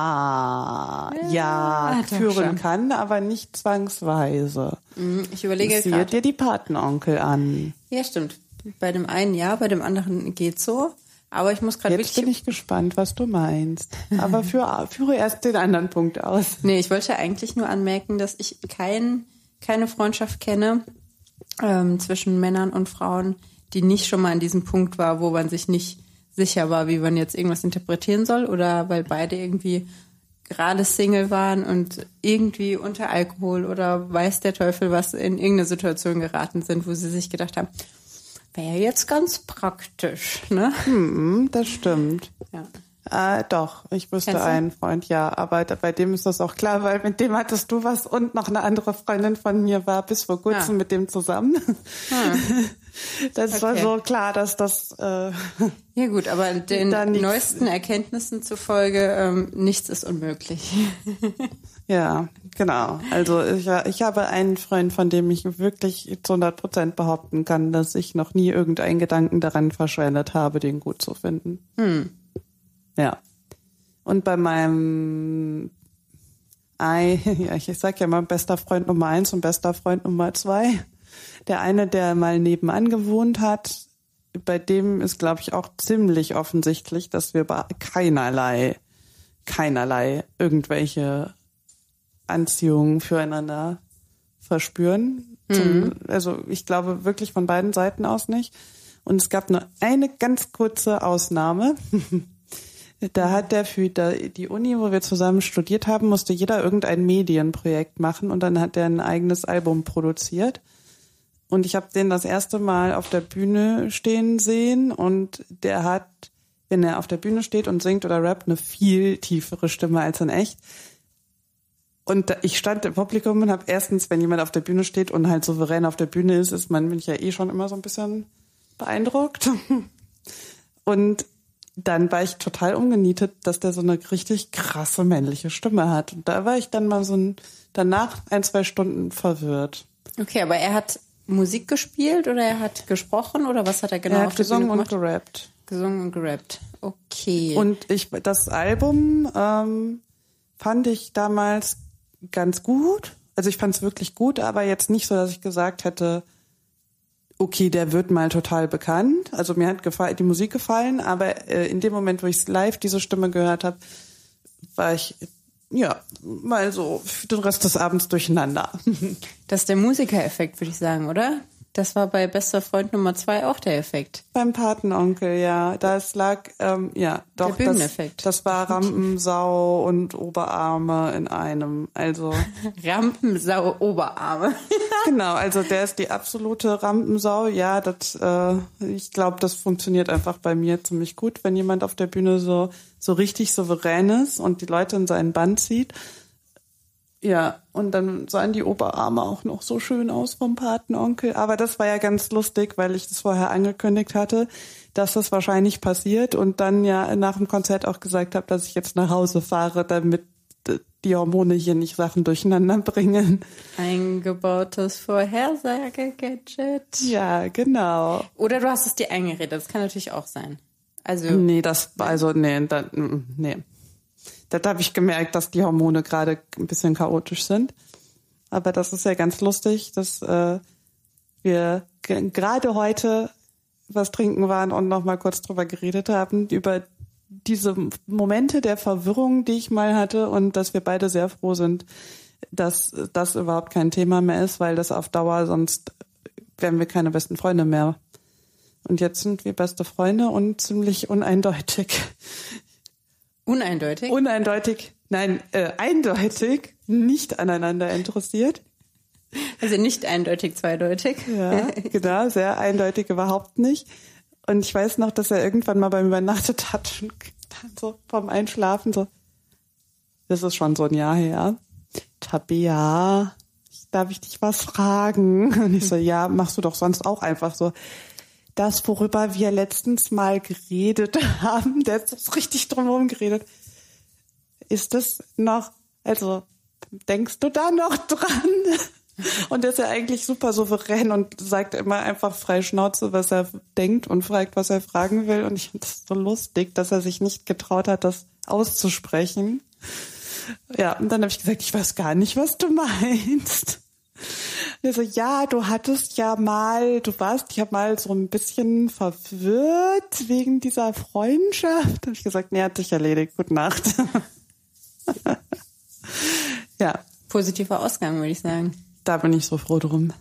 Na, ja, doch führen kann, aber nicht zwangsweise. Hm, Ich überlege Siehe gerade. dir die Patenonkel an. Ja, stimmt. Bei dem einen ja, bei dem anderen geht's so. Aber ich muss gerade Jetzt bin ich gespannt, was du meinst. Aber für, führe erst den anderen Punkt aus. [LAUGHS] Nee, ich wollte eigentlich nur anmerken, dass ich kein, keine Freundschaft kenne ähm, zwischen Männern und Frauen, die nicht schon mal an diesem Punkt war, wo man sich nicht sicher war, wie man jetzt irgendwas interpretieren soll oder weil beide irgendwie gerade Single waren und irgendwie unter Alkohol oder weiß der Teufel was in irgendeine Situation geraten sind, wo sie sich gedacht haben, wäre jetzt ganz praktisch, ne? Hm, das stimmt. Ja. Äh, doch, ich wüsste einen Freund, ja. Aber da, bei dem ist das auch klar, weil mit dem hattest du was und noch eine andere Freundin von mir war bis vor kurzem Ah. mit dem zusammen. [LAUGHS] Das war Okay. so klar, dass das äh, Ja gut, aber [LAUGHS] den neuesten Erkenntnissen zufolge, ähm, nichts ist unmöglich. [LAUGHS] ja, genau. Also ich, ich habe einen Freund, von dem ich wirklich zu 100 Prozent behaupten kann, dass ich noch nie irgendeinen Gedanken daran verschwendet habe, den gut zu finden. Ja. Und bei meinem Ei, [LAUGHS] ja, ich, sag ja mal bester Freund Nummer eins und bester Freund Nummer zwei. Der eine, der mal nebenan gewohnt hat, bei dem ist, glaube ich, auch ziemlich offensichtlich, dass wir bei keinerlei, keinerlei irgendwelche Anziehungen füreinander verspüren. Zum, also ich glaube wirklich von beiden Seiten aus nicht. Und es gab nur eine ganz kurze Ausnahme. [LAUGHS] Da hat der für die Uni, wo wir zusammen studiert haben, musste jeder irgendein Medienprojekt machen und dann hat er ein eigenes Album produziert. Und ich habe den das erste Mal auf der Bühne stehen sehen und der hat, wenn er auf der Bühne steht und singt oder rappt, eine viel tiefere Stimme als in echt. Und ich stand im Publikum und habe erstens, wenn jemand auf der Bühne steht und halt souverän auf der Bühne ist, ist man bin ich ja eh schon immer so ein bisschen beeindruckt. [LAUGHS] Und dann war ich total umgenietet, dass der so eine richtig krasse männliche Stimme hat. Und da war ich dann mal so ein, danach ein, zwei Stunden verwirrt. Okay, aber er hat Musik gespielt oder er hat gesprochen oder was hat er genau er hat gesungen und gerappt. gesungen und gerappt. Okay. Und ich, das Album ähm, fand ich damals ganz gut. Also ich fand es wirklich gut, aber jetzt nicht so, dass ich gesagt hätte, okay, der wird mal total bekannt. Also mir hat die Musik gefallen, aber äh, in dem Moment, wo ich live diese Stimme gehört habe, war ich ja mal so den Rest des Abends durcheinander. [LAUGHS] das ist der Musikereffekt, würde ich sagen, oder? Das war bei Bester Freund Nummer zwei auch der Effekt. Beim Patenonkel, ja. Das lag, ähm, ja, doch. Der Bühneneffekt. Das, das war Rampensau und Oberarme in einem. Also. [LAUGHS] Rampensau Oberarme. [LAUGHS] genau, also der ist die absolute Rampensau. Ja, das, äh, ich glaube, das funktioniert einfach bei mir ziemlich gut, wenn jemand auf der Bühne so, so richtig souverän ist und die Leute in seinen Band zieht. Ja, und dann sahen die Oberarme auch noch so schön aus vom Patenonkel. Aber das war ja ganz lustig, weil ich das vorher angekündigt hatte, dass das wahrscheinlich passiert und dann ja nach dem Konzert auch gesagt habe, dass ich jetzt nach Hause fahre, damit die Hormone hier nicht Sachen durcheinander [LAUGHS] bringen. Eingebautes Vorhersage-Gadget. Ja, genau. Oder du hast es dir eingeredet, das kann natürlich auch sein. Also. Nee, das war also, nee, da, nee. Da habe ich gemerkt, dass die Hormone gerade ein bisschen chaotisch sind. Aber das ist ja ganz lustig, dass äh, wir gerade heute was trinken waren und noch mal kurz drüber geredet haben über diese Momente der Verwirrung, die ich mal hatte und dass wir beide sehr froh sind, dass das überhaupt kein Thema mehr ist, weil das auf Dauer sonst wären wir keine besten Freunde mehr. Und jetzt sind wir beste Freunde und ziemlich uneindeutig. Uneindeutig? Uneindeutig, nein, äh, eindeutig nicht aneinander interessiert. Also nicht eindeutig, zweideutig. Ja, [LAUGHS] genau, sehr eindeutig überhaupt nicht. Und ich weiß noch, dass er irgendwann mal beim übernachtet hat und dann so vom Einschlafen so, das ist schon so ein Jahr her. Tabea, darf ich dich was fragen? Und ich so, ja, machst du doch sonst auch einfach so. Das, worüber wir letztens mal geredet [LAUGHS] haben, der so richtig drumherum geredet. Ist das noch, also, denkst du da noch [LAUGHS] dran? Und der ist ja eigentlich super souverän und sagt immer einfach frei Schnauze, was er denkt und fragt, was er fragen will. Und ich finde das so lustig, dass er sich nicht getraut hat, das auszusprechen. Ja, und dann habe ich gesagt, ich weiß gar nicht, was du meinst. Und so, ja, du hattest ja mal, du warst ja mal so ein bisschen verwirrt wegen dieser Freundschaft. Da habe ich gesagt, nee, hat sich erledigt. Gute Nacht. [LAUGHS] ja. Positiver Ausgang, würde ich sagen. Da bin ich so froh drum.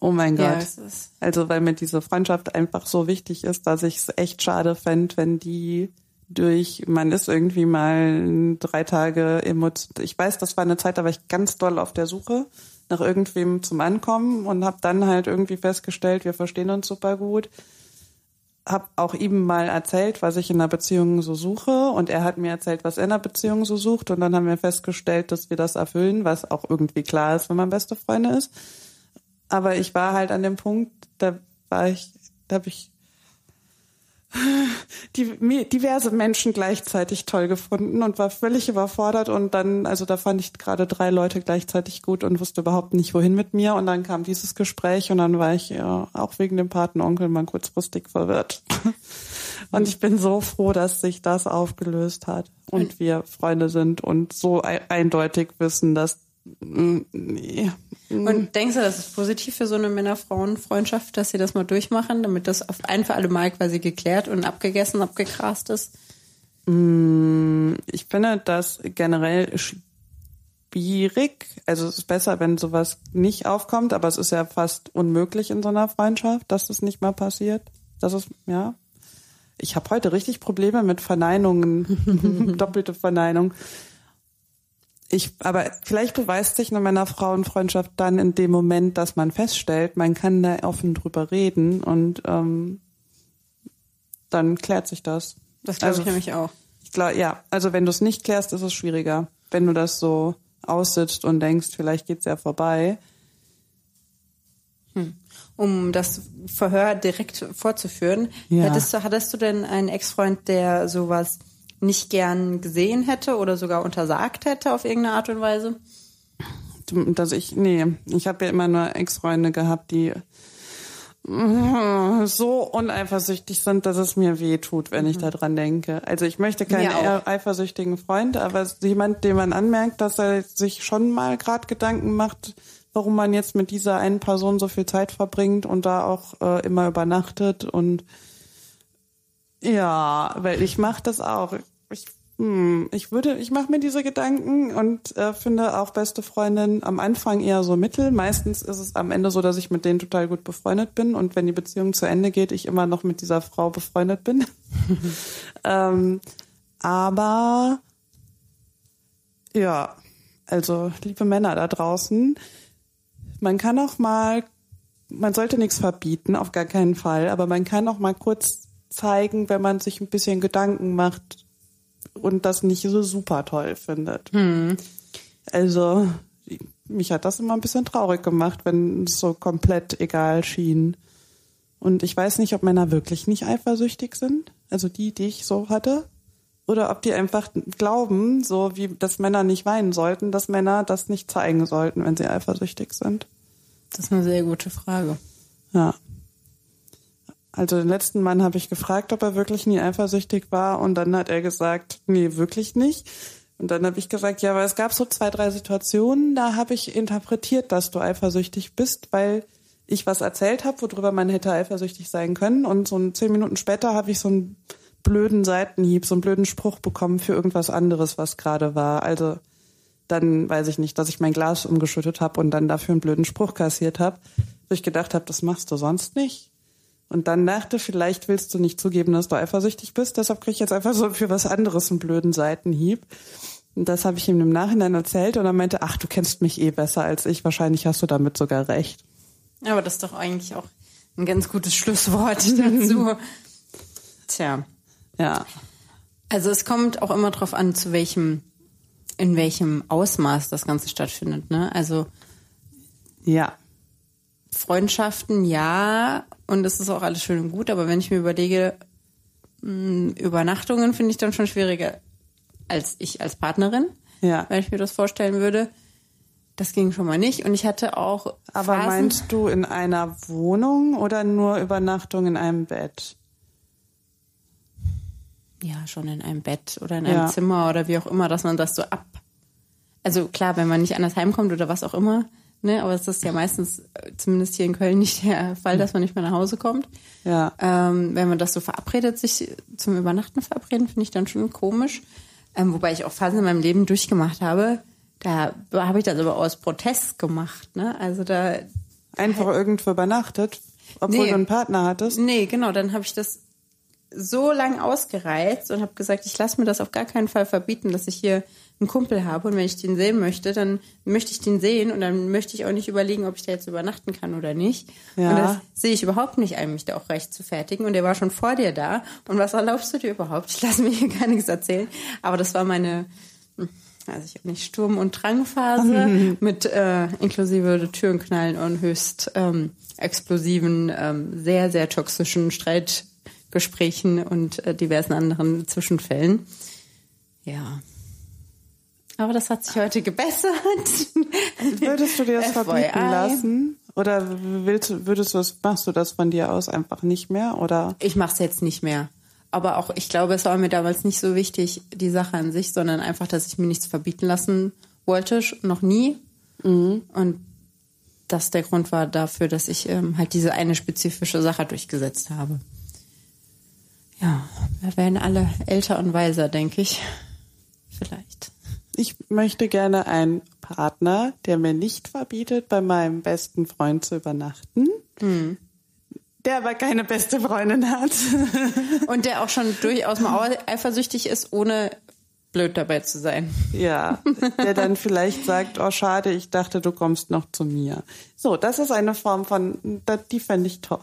Oh mein Ja, Gott. ist- Also weil mir diese Freundschaft einfach so wichtig ist, dass ich es echt schade fände, wenn die durch, man ist irgendwie mal drei Tage emotional. Ich weiß, das war eine Zeit, da war ich ganz doll auf der Suche nach irgendwem zum Ankommen und habe dann halt irgendwie festgestellt, wir verstehen uns super gut. Hab auch ihm mal erzählt, was ich in einer Beziehung so suche und er hat mir erzählt, was er in einer Beziehung so sucht und dann haben wir festgestellt, dass wir das erfüllen, was auch irgendwie klar ist, wenn man beste Freunde ist. Aber ich war halt an dem Punkt, da war ich, da habe ich die, diverse Menschen gleichzeitig toll gefunden und war völlig überfordert und dann, also da fand ich gerade drei Leute gleichzeitig gut und wusste überhaupt nicht, wohin mit mir und dann kam dieses Gespräch und dann war ich ja auch wegen dem Patenonkel mal kurzfristig verwirrt. [LAUGHS] Und ich bin so froh, dass sich das aufgelöst hat und wir Freunde sind und so ei- eindeutig wissen, dass mm, nee, Und denkst du, das ist positiv für so eine Männer-Frauen-Freundschaft, dass sie das mal durchmachen, damit das auf ein für alle Mal quasi geklärt und abgegessen, abgegrast ist? Ich finde das generell schwierig. Also es ist besser, wenn sowas nicht aufkommt, aber es ist ja fast unmöglich in so einer Freundschaft, dass das nicht mal passiert. Das ist, ja. Ich habe heute richtig Probleme mit Verneinungen, [LAUGHS] doppelte Verneinung. Ich, aber vielleicht beweist sich eine Männer-Frauen-Freundschaft dann in dem Moment, dass man feststellt, man kann da offen drüber reden und ähm, dann klärt sich das. Das glaube Also ich nämlich auch. Ich glaube, ja, also wenn du es nicht klärst, ist es schwieriger. Wenn du das so aussitzt und denkst, vielleicht geht's ja vorbei. Um das Verhör direkt fortzuführen, Ja. hättest du, hattest du denn einen Ex-Freund, der sowas nicht gern gesehen hätte oder sogar untersagt hätte auf irgendeine Art und Weise? Dass ich, nee, ich habe ja immer nur Ex-Freunde gehabt, die [LAUGHS] so uneifersüchtig sind, dass es mir weh tut, wenn ich daran denke. Also ich möchte keinen eifersüchtigen Freund, aber jemand, dem man anmerkt, dass er sich schon mal gerade Gedanken macht, warum man jetzt mit dieser einen Person so viel Zeit verbringt und da auch äh, immer übernachtet und ja, weil ich mache das auch. Ich, hm, ich würde, ich mache mir diese Gedanken und äh, finde auch beste Freundin am Anfang eher so mittel. Meistens ist es am Ende so, dass ich mit denen total gut befreundet bin und wenn die Beziehung zu Ende geht, ich immer noch mit dieser Frau befreundet bin. [LAUGHS] ähm, aber ja, also liebe Männer da draußen, man kann auch mal, man sollte nichts verbieten, auf gar keinen Fall, aber man kann auch mal kurz zeigen, wenn man sich ein bisschen Gedanken macht und das nicht so super toll findet. Also mich hat das immer ein bisschen traurig gemacht, wenn es so komplett egal schien. Und ich weiß nicht, ob Männer wirklich nicht eifersüchtig sind, also die, die ich so hatte, oder ob die einfach glauben, so wie dass Männer nicht weinen sollten, dass Männer das nicht zeigen sollten, wenn sie eifersüchtig sind. Das ist eine sehr gute Frage. Ja. Also den letzten Mann habe ich gefragt, ob er wirklich nie eifersüchtig war und dann hat er gesagt, nee, wirklich nicht. Und dann habe ich gesagt, ja, aber es gab so zwei, drei Situationen, da habe ich interpretiert, dass du eifersüchtig bist, weil ich was erzählt habe, worüber man hätte eifersüchtig sein können. Und so zehn Minuten später habe ich so einen blöden Seitenhieb, so einen blöden Spruch bekommen für irgendwas anderes, was gerade war. Also dann weiß ich nicht, dass ich mein Glas umgeschüttet habe und dann dafür einen blöden Spruch kassiert habe, wo ich gedacht habe, das machst du sonst nicht. Und dann dachte, vielleicht willst du nicht zugeben, dass du eifersüchtig bist, deshalb krieg ich jetzt einfach so für was anderes einen blöden Seitenhieb. Und das habe ich ihm im Nachhinein erzählt und er meinte, ach, du kennst mich eh besser als ich, wahrscheinlich hast du damit sogar recht. Aber das ist doch eigentlich auch ein ganz gutes Schlusswort [LAUGHS] dazu. Tja. Ja. Also es kommt auch immer drauf an, zu welchem, in welchem Ausmaß das Ganze stattfindet. Ne? Also Ja. Freundschaften, ja, und es ist auch alles schön und gut, aber wenn ich mir überlege, mh, Übernachtungen finde ich dann schon schwieriger als ich als Partnerin, Ja. wenn ich mir das vorstellen würde. Das ging schon mal nicht. Und ich hatte auch. Aber Phasen, meinst du in einer Wohnung oder nur Übernachtung in einem Bett? Ja, schon in einem Bett oder in einem Ja. Zimmer oder wie auch immer, dass man das so ab. Also klar, wenn man nicht anders heimkommt oder was auch immer, ne, aber es ist ja meistens, äh, zumindest hier in Köln, nicht der Fall, dass man nicht mehr nach Hause kommt. Ja. Ähm, wenn man das so verabredet, sich zum Übernachten verabreden, finde ich dann schon komisch. Ähm, wobei ich auch Phasen in meinem Leben durchgemacht habe, da habe ich das aber aus Protest gemacht, ne? Also da Einfach irgendwo übernachtet, obwohl Nee. du einen Partner hattest? Nee, genau, dann habe ich das so lang ausgereizt und habe gesagt, ich lasse mir das auf gar keinen Fall verbieten, dass ich hier einen Kumpel habe und wenn ich den sehen möchte, dann möchte ich den sehen und dann möchte ich auch nicht überlegen, ob ich da jetzt übernachten kann oder nicht. Ja. Und das sehe ich überhaupt nicht ein, mich da auch recht zu fertigen und der war schon vor dir da und was erlaubst du dir überhaupt? Ich lasse mir hier [LAUGHS] gar nichts erzählen, aber das war meine weiß ich auch nicht, Sturm- und Drangphase [LAUGHS] mit äh, inklusive Türenknallen und höchst ähm, explosiven, ähm, sehr, sehr toxischen Streitgesprächen und äh, diversen anderen Zwischenfällen. Ja. Aber das hat sich heute gebessert. [LAUGHS] Würdest du dir das verbieten lassen? Oder willst, würdest du das, machst du das von dir aus einfach nicht mehr? Oder? Ich mache es jetzt nicht mehr. Aber auch, ich glaube, es war mir damals nicht so wichtig, die Sache an sich, sondern einfach, dass ich mir nichts verbieten lassen wollte, noch nie. Und das der Grund war dafür, dass ich ähm, halt diese eine spezifische Sache durchgesetzt habe. Ja, wir werden alle älter und weiser, denke ich. Vielleicht. Ich möchte gerne einen Partner, der mir nicht verbietet, bei meinem besten Freund zu übernachten. Der aber keine beste Freundin hat. [LAUGHS] Und der auch schon durchaus mal eifersüchtig ist, ohne blöd dabei zu sein. Ja, der dann vielleicht sagt, oh schade, ich dachte, du kommst noch zu mir. So, das ist eine Form von, die fände ich toll.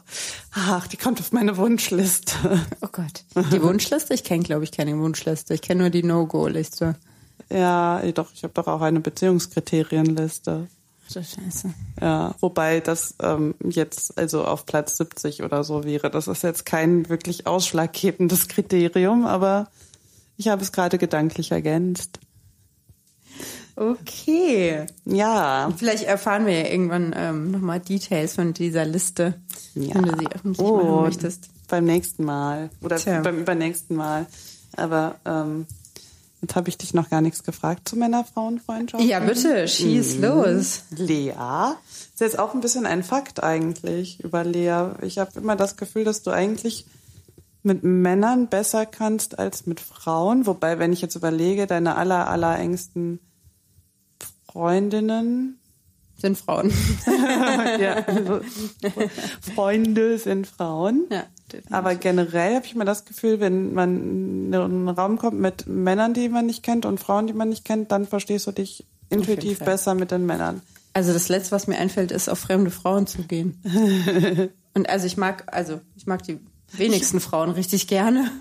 Ach, die kommt auf meine Wunschliste. Oh Gott. Die Wunschliste? Ich kenne, glaube ich, keine Wunschliste. Ich kenne nur die No-Go-Liste. Ja, doch, ich habe doch auch eine Beziehungskriterienliste. So scheiße. Ja, wobei das ähm, jetzt also auf Platz 70 oder so wäre. Das ist jetzt kein wirklich ausschlaggebendes [LAUGHS] Kriterium, aber ich habe es gerade gedanklich ergänzt. Okay. Ja. Vielleicht erfahren wir ja irgendwann ähm, nochmal Details von dieser Liste, ja. wenn du sie öffentlich oh, machen möchtest. Beim nächsten Mal. Oder Tja. beim übernächsten Mal. Aber ähm, jetzt habe ich dich noch gar nichts gefragt zu Männer-Frauen-Freundschaften. Ja, bitte, schieß los. Lea. Ist jetzt auch ein bisschen ein Fakt eigentlich über Lea. Ich habe immer das Gefühl, dass du eigentlich mit Männern besser kannst als mit Frauen. Wobei, wenn ich jetzt überlege, deine aller, aller engsten Freundinnen, Sind Frauen. [LAUGHS] ja, also [LAUGHS] Freunde sind Frauen. ja. Aber generell habe ich immer das Gefühl, wenn man in einen Raum kommt mit Männern, die man nicht kennt und Frauen, die man nicht kennt, dann verstehst du dich intuitiv besser mit den Männern. Also das Letzte, was mir einfällt, ist auf fremde Frauen zu gehen. [LAUGHS] Und also ich mag, also ich mag die wenigsten Frauen richtig gerne.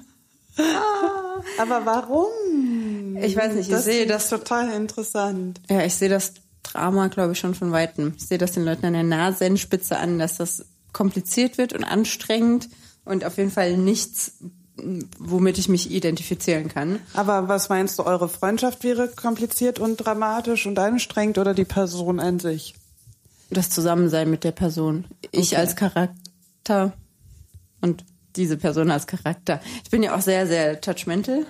Aber warum? Ich weiß nicht, ich das sehe das total interessant. Ja, ich sehe das Drama, glaube ich, schon von Weitem. Ich sehe das den Leuten an der Nasenspitze an, dass das kompliziert wird und anstrengend und auf jeden Fall nichts, womit ich mich identifizieren kann. Aber was meinst du, eure Freundschaft wäre kompliziert und dramatisch und anstrengend oder die Person an sich? Das Zusammensein mit der Person. Ich Okay. als Charakter und diese Person als Charakter. Ich bin ja auch sehr, sehr judgmental.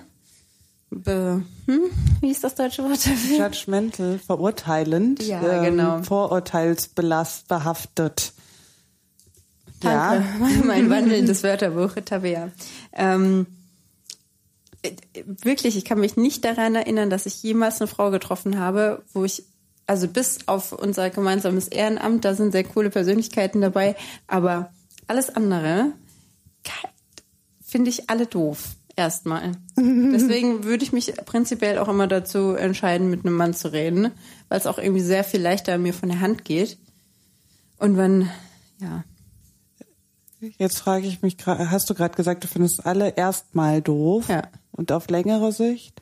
Be hm? Wie ist das deutsche Wort dafür? Judgmental, verurteilend, Ja, genau. vorurteilsbehaftet. Danke. [LAUGHS] Mein wandelndes Wörterbuch, Tabea. Ähm, äh, wirklich, ich kann mich nicht daran erinnern, dass ich jemals eine Frau getroffen habe, wo ich, also bis auf unser gemeinsames Ehrenamt, da sind sehr coole Persönlichkeiten dabei, aber alles andere finde ich alle doof. Erstmal. [LAUGHS] Deswegen würde ich mich prinzipiell auch immer dazu entscheiden, mit einem Mann zu reden, weil es auch irgendwie sehr viel leichter mir von der Hand geht. Und wenn, ja, Jetzt frage ich mich hast du gerade gesagt, du findest alle erstmal doof? Ja. Und auf längere Sicht?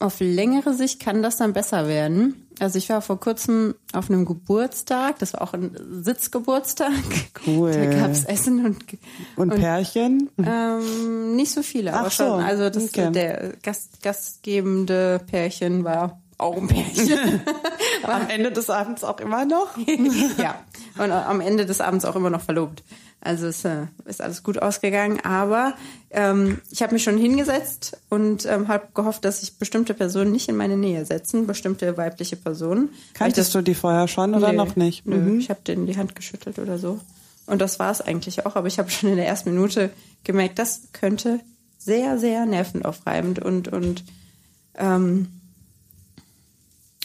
Auf längere Sicht kann das dann besser werden. Also ich war vor kurzem auf einem Geburtstag, das war auch ein Sitzgeburtstag. Cool. Da gab's Essen und, Und, Pärchen? ähm, nicht so viele, aber Ach so, schon. Also das okay. der Gast, gastgebende Pärchen war auch ein Pärchen. [LAUGHS] Am Ende des Abends auch immer noch? [LAUGHS] ja. Und am Ende des Abends auch immer noch verlobt. Also es äh, ist alles gut ausgegangen, aber ähm, ich habe mich schon hingesetzt und ähm, habe gehofft, dass sich bestimmte Personen nicht in meine Nähe setzen, bestimmte weibliche Personen. Kanntest du die vorher schon oder noch nicht? Nö, Mhm. ich habe denen die Hand geschüttelt oder so. Und das war es eigentlich auch, aber ich habe schon in der ersten Minute gemerkt, das könnte sehr, sehr nervenaufreibend und, und ähm,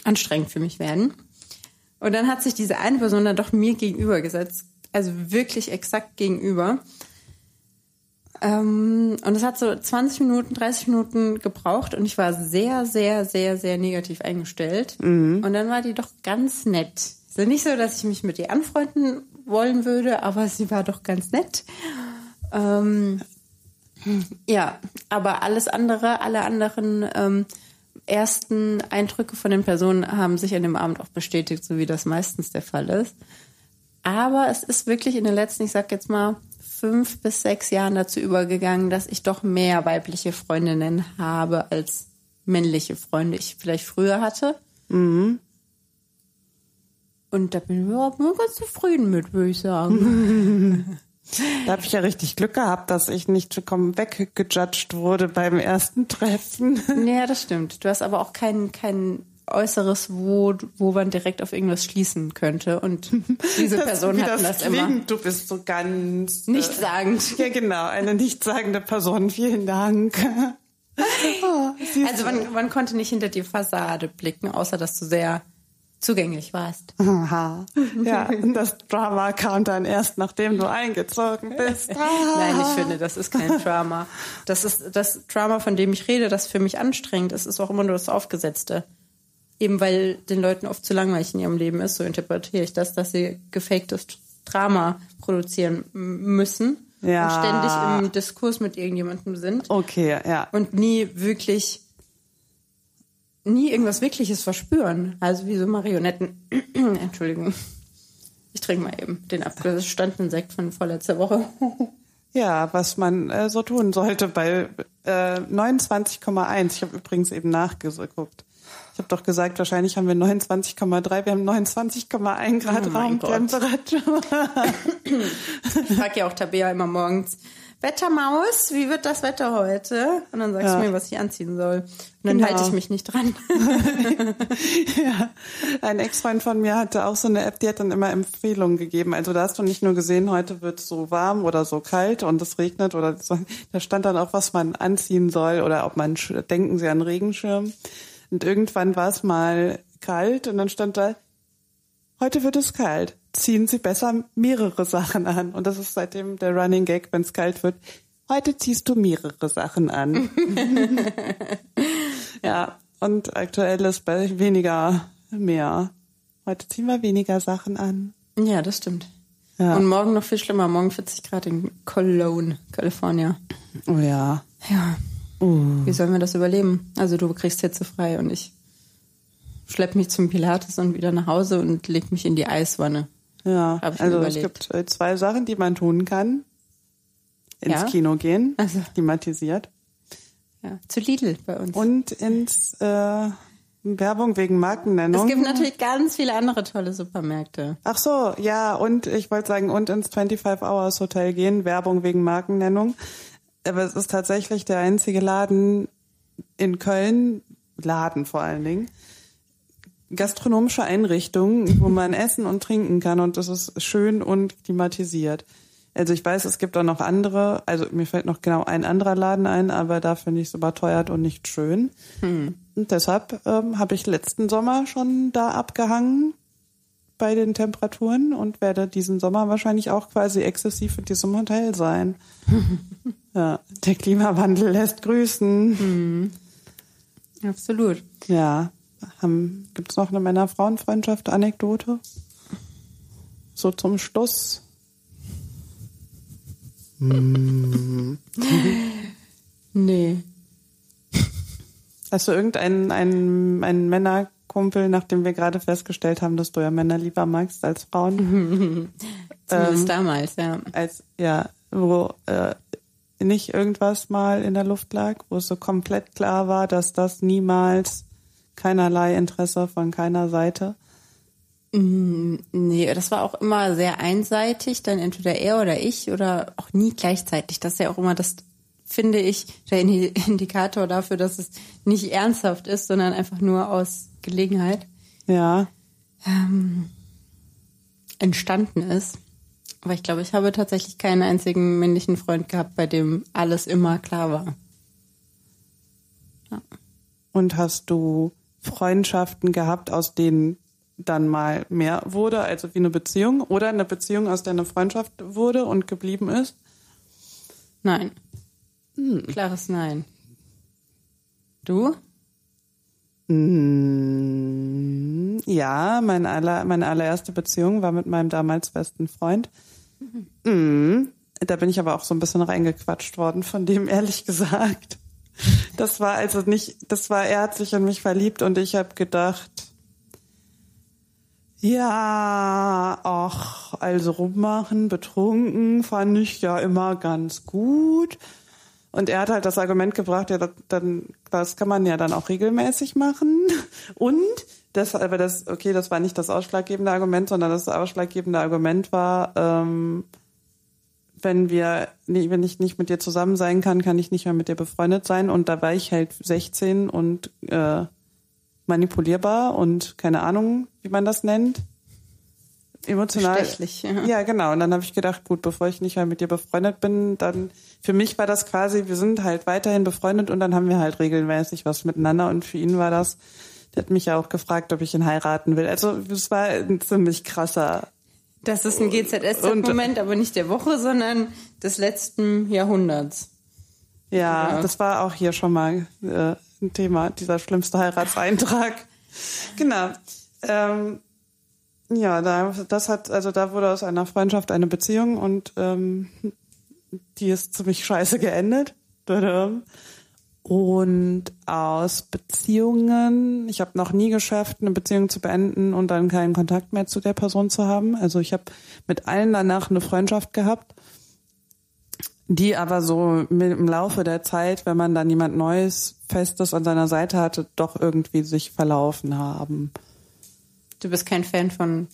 anstrengend für mich werden. Und dann hat sich diese eine Person dann doch mir gegenüber gesetzt, also wirklich exakt gegenüber. Ähm, und es hat so 20 Minuten, 30 Minuten gebraucht und ich war sehr, sehr, sehr, sehr negativ eingestellt. Und dann war die doch ganz nett. Also nicht so, dass ich mich mit ihr anfreunden wollen würde, aber sie war doch ganz nett. Ähm, ja, aber alles andere, alle anderen ähm, ersten Eindrücke von den Personen haben sich an dem Abend auch bestätigt, so wie das meistens der Fall ist. Aber es ist wirklich in den letzten, ich sag jetzt mal, fünf bis sechs Jahren dazu übergegangen, dass ich doch mehr weibliche Freundinnen habe als männliche Freunde ich vielleicht früher hatte. Und da bin ich überhaupt nur ganz zufrieden mit, würde ich sagen. [LAUGHS] Da habe ich ja richtig Glück gehabt, dass ich nicht komm weggejudged wurde beim ersten Treffen. [LAUGHS] ja, das stimmt. Du hast aber auch keinen, keinen Äußeres, wo, wo man direkt auf irgendwas schließen könnte. Und [LAUGHS] diese Person Wie hat das, klingt, immer Du bist so ganz äh, nichtssagend. [LAUGHS] Ja, genau, eine nichtssagende Person. Vielen Dank. Oh, Also man, man konnte nicht hinter die Fassade blicken, außer dass du sehr zugänglich warst. Aha. [LAUGHS] Ja, und das Drama kam dann erst, nachdem du eingezogen bist. [LAUGHS] Nein, ich finde, das ist kein Drama. Das ist das Drama, von dem ich rede, das für mich anstrengend ist, ist auch immer nur das Aufgesetzte. Eben weil den Leuten oft zu langweilig in ihrem Leben ist, so interpretiere ich das, dass sie gefaktes Drama produzieren müssen Ja. und ständig im Diskurs mit irgendjemandem sind Okay, ja. und nie wirklich, nie irgendwas Wirkliches verspüren. Also wie so Marionetten. [CLEARS THROAT] Entschuldigung. Ich trinke mal eben den abgestandenen Sekt von vorletzter Woche. [LAUGHS] Ja, was man äh, so tun sollte bei äh, 29,1. Ich habe übrigens eben nachgeguckt. Ich habe doch gesagt, wahrscheinlich haben wir 29,3. Wir haben 29,1 Grad Oh. Raumtemperatur. [LAUGHS] Ich frage ja auch Tabea immer morgens, Wettermaus, wie wird das Wetter heute? Und dann sagst Ja. du mir, was ich anziehen soll. Und dann Genau. halte ich mich nicht dran. [LAUGHS] ja. Ein Ex-Freund von mir hatte auch so eine App, die hat dann immer Empfehlungen gegeben. Also da hast du nicht nur gesehen, heute wird so warm oder so kalt und es regnet oder so. Da stand dann auch, was man anziehen soll oder ob man, denken Sie an Regenschirm. Und irgendwann war es mal kalt und dann stand da, heute wird es kalt. Ziehen Sie besser mehrere Sachen an. Und das ist seitdem der Running Gag, wenn es kalt wird. Heute ziehst du mehrere Sachen an. [LAUGHS] ja, und aktuell ist bei weniger mehr. Heute ziehen wir weniger Sachen an. Ja, das stimmt. Ja. Und morgen noch viel schlimmer. Morgen 40 Grad in Cologne, California. Oh ja. Ja. Wie sollen wir das überleben? Also du kriegst Hitze frei und ich schlepp mich zum Pilates und wieder nach Hause und leg mich in die Eiswanne. Ja, also es überlegt. gibt äh, zwei Sachen, die man tun kann. Ins Ja? Kino gehen, Also. klimatisiert. Ja. Zu Lidl bei uns. Und ins äh, Werbung wegen Markennennung. es gibt natürlich ganz viele andere tolle Supermärkte. Ach so, ja, und ich wollte sagen, und ins 25 Hours Hotel gehen, Werbung wegen Markennennung. Aber es ist tatsächlich der einzige Laden in Köln, Laden vor allen Dingen, gastronomische Einrichtung, wo man [LAUGHS] essen und trinken kann und das ist schön und klimatisiert. Also ich weiß, es gibt auch noch andere, also mir fällt noch genau ein anderer Laden ein, aber da finde ich es überteuert und nicht schön. Und deshalb ähm, habe ich letzten Sommer schon da abgehangen bei den Temperaturen und werde diesen Sommer wahrscheinlich auch quasi exzessiv in diesem Hotel sein. [LAUGHS] ja, der Klimawandel lässt grüßen. Absolut. Ja, haben, gibt's noch eine Männer-Frauen-Freundschaft-Anekdote? So zum Schluss. [LAUGHS] Nee. Hast du irgendeinen einen, einen Männerkumpel, nachdem wir gerade festgestellt haben, dass du ja Männer lieber magst als Frauen? [LAUGHS] Zumindest damals, ja. als ja, wo äh, nicht irgendwas mal in der Luft lag, wo es so komplett klar war, dass das niemals keinerlei Interesse von keiner Seite. Nee, das war auch immer sehr einseitig, dann entweder er oder ich oder auch nie gleichzeitig. Das ist ja auch immer das, finde ich, der Indi- [LAUGHS] Indikator dafür, dass es nicht ernsthaft ist, sondern einfach nur aus Gelegenheit Ja, entstanden ist. Aber ich glaube, ich habe tatsächlich keinen einzigen männlichen Freund gehabt, bei dem alles immer klar war. und hast du Freundschaften gehabt, aus denen dann mal mehr wurde, also wie eine Beziehung oder eine Beziehung, aus der eine Freundschaft wurde und geblieben ist? Nein. Klares Nein. Du? Mm, Ja, mein aller, meine allererste Beziehung war mit meinem damals besten Freund. Mm, Da bin ich aber auch so ein bisschen reingequatscht worden von dem, [LAUGHS] ehrlich gesagt. Das war also nicht, das war, er hat sich in mich verliebt und ich habe gedacht, ja, ach, also rummachen, betrunken, fand ich ja immer ganz gut. Und er hat halt das Argument gebracht, ja, dann, das kann man ja dann auch regelmäßig machen. [LAUGHS] Und das, aber das, okay, das war nicht das ausschlaggebende Argument, sondern das ausschlaggebende Argument war, ähm, wenn wir, wenn ich nicht mit dir zusammen sein kann, kann ich nicht mehr mit dir befreundet sein. Und da war ich halt 16 und äh, manipulierbar und keine Ahnung, wie man das nennt. Emotional. Bestechlich, ja. ja, genau. Und dann habe ich gedacht, gut, bevor ich nicht mehr mit dir befreundet bin, dann für mich war das quasi, wir sind halt weiterhin befreundet und dann haben wir halt regelmäßig was miteinander. Und für ihn war das, der hat mich ja auch gefragt, ob ich ihn heiraten will. Also es war ein ziemlich krasser. Das ist ein GZSZ-Moment, aber nicht der Woche, sondern des letzten Jahrhunderts. Ja, Ja. das war auch hier schon mal äh, ein Thema, dieser schlimmste Heiratseintrag. [LAUGHS] genau. Ähm, ja, da, das hat, also da wurde aus einer Freundschaft eine Beziehung und ähm, die ist ziemlich scheiße geendet. Und aus Beziehungen, ich habe noch nie geschafft, eine Beziehung zu beenden und dann keinen Kontakt mehr zu der Person zu haben. Also ich habe mit allen danach eine Freundschaft gehabt, die aber so im Laufe der Zeit, wenn man dann jemand Neues, Festes an seiner Seite hatte, doch irgendwie sich verlaufen haben. Du bist kein Fan von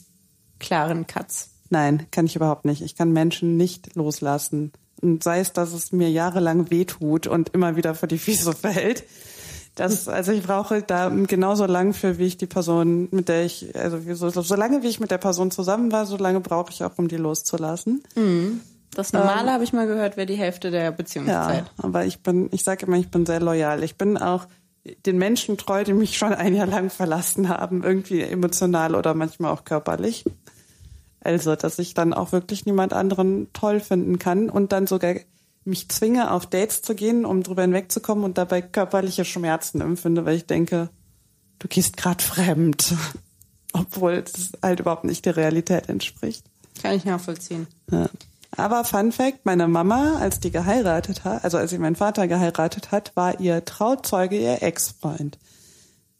klaren Cuts. Nein, kann ich überhaupt nicht. Ich kann Menschen nicht loslassen. Und sei es, dass es mir jahrelang wehtut und immer wieder vor die Füße [LAUGHS] fällt. Das, also ich brauche da genauso lang für, wie ich die Person, mit der ich, also so, so lange wie ich mit der Person zusammen war, so lange brauche ich auch, um die loszulassen. Das Normale, habe ich mal gehört, wäre die Hälfte der Beziehungszeit. Ja, aber ich bin, ich sage immer, ich bin sehr loyal. Ich bin auch den Menschen treu, die mich schon ein Jahr lang verlassen haben, irgendwie emotional oder manchmal auch körperlich. Also, dass ich dann auch wirklich niemand anderen toll finden kann und dann sogar mich zwinge, auf Dates zu gehen, um drüber hinwegzukommen und dabei körperliche Schmerzen empfinde, weil ich denke, du gehst gerade fremd. [LAUGHS] Obwohl es halt überhaupt nicht der Realität entspricht. Kann ich nachvollziehen. Ja. Aber Fun Fact, meine Mama, als die geheiratet hat, also als sie meinen Vater geheiratet hat, war ihr Trauzeuge ihr Ex-Freund.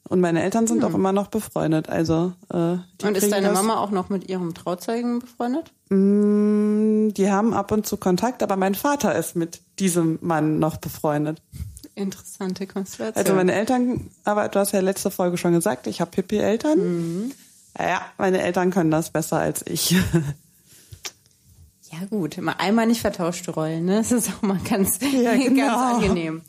Und meine Eltern sind auch immer noch befreundet. Also äh, Hm. Und ist deine Mama auch noch mit ihrem Trauzeugen befreundet? Mm, Die haben ab und zu Kontakt, aber mein Vater ist mit diesem Mann noch befreundet. Interessante Konstellation. Also meine Eltern, aber du hast ja letzte Folge schon gesagt, ich habe Pipi-Eltern. Mhm. Ja, meine Eltern können das besser als ich. [LAUGHS] ja gut, immer einmal nicht vertauschte Rollen, ne? Das ist auch mal ganz, Ja, [LAUGHS] genau. ganz angenehm.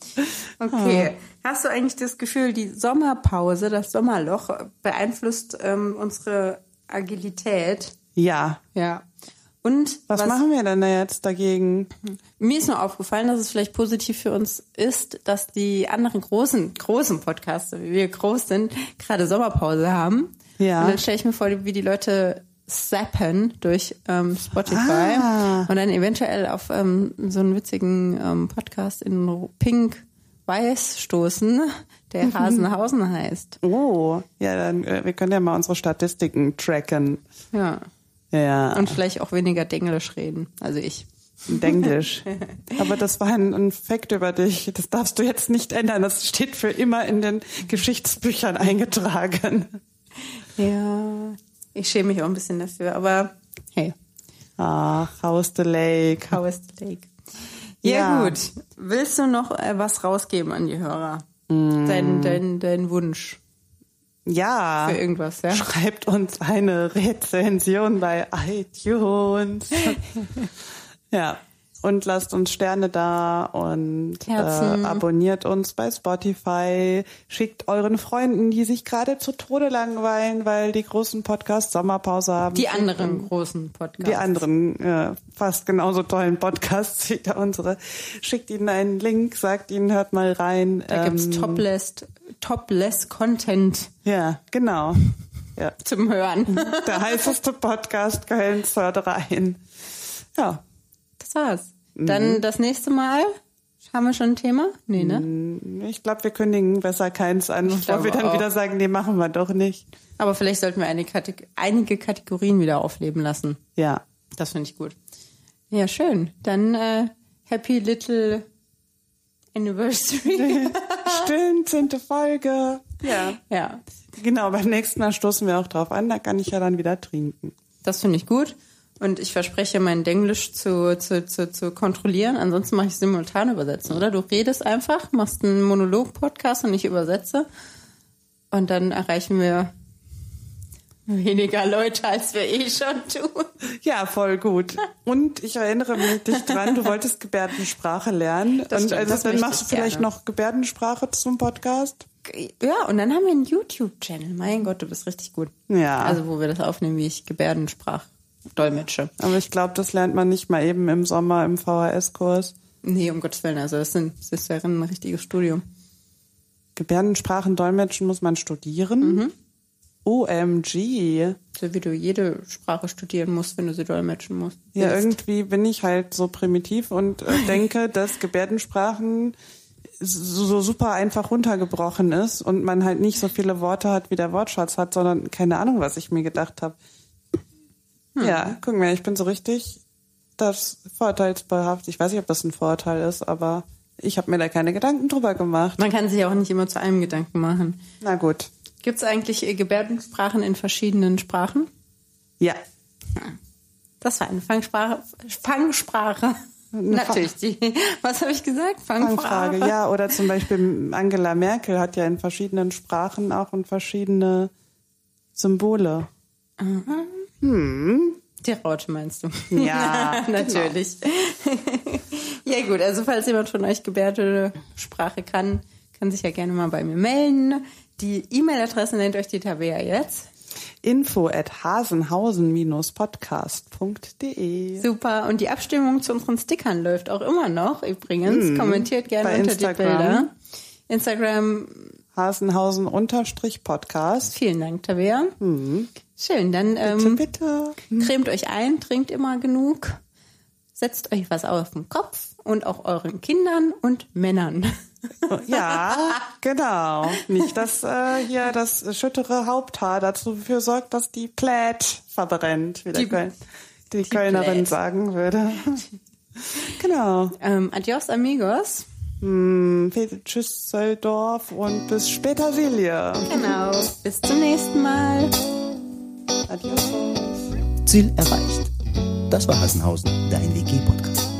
Okay. Hast du eigentlich das Gefühl, die Sommerpause, das Sommerloch beeinflusst ähm, unsere Agilität? ja. Ja. Und Was, machen wir denn da jetzt dagegen? Mir ist nur aufgefallen, dass es vielleicht positiv für uns ist, dass die anderen großen, großen Podcasts, wie wir groß sind, gerade Sommerpause haben. Ja. Und dann stelle ich mir vor, wie die Leute zappen durch ähm, Spotify Ah. und dann eventuell auf ähm, so einen witzigen ähm, Podcast in Pink-Weiß stoßen, der Hasenhausen heißt. Oh, ja, dann äh, wir können ja mal unsere Statistiken tracken. Ja. Ja, Und vielleicht auch weniger Denglisch reden. Also ich. Englisch. [LAUGHS] Aber das war ein, ein Fakt über dich. Das darfst du jetzt nicht ändern. Das steht für immer in den Geschichtsbüchern eingetragen. Ja. Ich schäme mich auch ein bisschen dafür, aber hey. Ach, House the Lake. How is the lake? Ja, Ja. gut. Willst du noch äh, was rausgeben an die Hörer? Dein, dein, dein Wunsch Ja. für irgendwas, ja? Schreibt uns eine Rezension bei iTunes. [LAUGHS] ja. Und lasst uns Sterne da und äh, abonniert uns bei Spotify. Schickt euren Freunden, die sich gerade zu Tode langweilen, weil die großen Podcasts Sommerpause haben. Die anderen großen Podcasts. die anderen äh, fast genauso tollen Podcasts [LAUGHS] wie der unsere. Schickt ihnen einen Link, sagt ihnen, hört mal rein. Da gibt's Ähm, Topless, Topless Content Ja, genau. Ja. zum Hören. Der heißeste Podcast Kölns hört rein. Ja. War's. Dann das nächste Mal. Haben wir schon ein Thema? Nee, ne? Ich glaube, wir kündigen besser keins an, bevor glaube wir dann auch. wieder sagen, nee, machen wir doch nicht. Aber vielleicht sollten wir eine Kate einige Kategorien wieder aufleben lassen. Ja. Das finde ich gut. Ja, schön. Dann äh, Happy Little Anniversary. [LAUGHS] Stimmt, zehnte Folge. Ja. ja, Genau, beim nächsten Mal stoßen wir auch drauf an, da kann ich ja dann wieder trinken. das finde ich gut. Und ich verspreche, mein Denglisch zu, zu, zu, zu kontrollieren. Ansonsten mache ich simultan übersetzen, oder? Du redest einfach, machst einen Monolog-Podcast und ich übersetze. Und dann erreichen wir weniger Leute, als wir eh schon tun. Ja, voll gut. [LAUGHS] Und ich erinnere mich dich dran, du wolltest Gebärdensprache lernen. Das Und also dann machst du ich vielleicht gerne. noch Gebärdensprache zum Podcast. Ja, und dann haben wir einen YouTube-Channel. Mein Gott, du bist richtig gut. Ja. Also, wo wir das aufnehmen, wie ich Gebärdensprach dolmetsche. Aber ich glaube, das lernt man nicht mal eben im Sommer im VHS-Kurs. Nee, um Gottes Willen. Also, das, sind, das wäre ein richtiges Studium. Gebärdensprachen dolmetschen muss man studieren. Mhm. OMG. So wie du jede Sprache studieren musst, wenn du sie dolmetschen musst. Ja, willst. irgendwie bin ich halt so primitiv und äh, [LAUGHS] denke, dass Gebärdensprachen so, so super einfach runtergebrochen ist und man halt nicht so viele Worte hat, wie der Wortschatz hat, sondern keine Ahnung, was ich mir gedacht habe. Ja, guck mal, ich bin so richtig das vorteilsbehaftet. Ich weiß nicht, ob das ein Vorteil ist, aber ich habe mir da keine Gedanken drüber gemacht. Man kann sich auch nicht immer zu einem Gedanken machen. Na gut. Gibt es eigentlich äh, Gebärdensprachen in verschiedenen Sprachen? Ja. Das war eine Fangsprache. Fangsprache. Natürlich. Die, was habe ich gesagt? Fangsprache. Fangfrage, ja. Oder zum Beispiel Angela Merkel hat ja in verschiedenen Sprachen auch und verschiedene Symbole. Die Raute meinst du? Ja, [LAUGHS] natürlich. [LAUGHS] ja gut, also falls jemand von euch Gebärdensprache kann, kann sich ja gerne mal bei mir melden. Die E-Mail-Adresse nennt euch die Tabea jetzt. Info at hasenhausen-podcast.de. Super. Und die Abstimmung zu unseren Stickern läuft auch immer noch übrigens. Kommentiert gerne Bei unter Instagram. die Bilder. Instagram, Hasenhausen-Podcast. vielen Dank, Tabea. Schön, dann Bitte, ähm, bitte. cremt euch ein, trinkt immer genug, setzt euch was auf den Kopf und auch euren Kindern und Männern. Ja, [LAUGHS] genau. Nicht, dass äh, hier das schüttere Haupthaar dazu für sorgt, dass die Plät verbrennt, wie Die- Köln, die, Kölnerin Plät. sagen würde. [LAUGHS] genau. Ähm, adios, amigos. Hm, Tschüsseldorf und bis später, Silje. Genau. Bis zum nächsten Mal. Adios. Ziel erreicht. Das war Hassenhausen, dein WG-Podcast.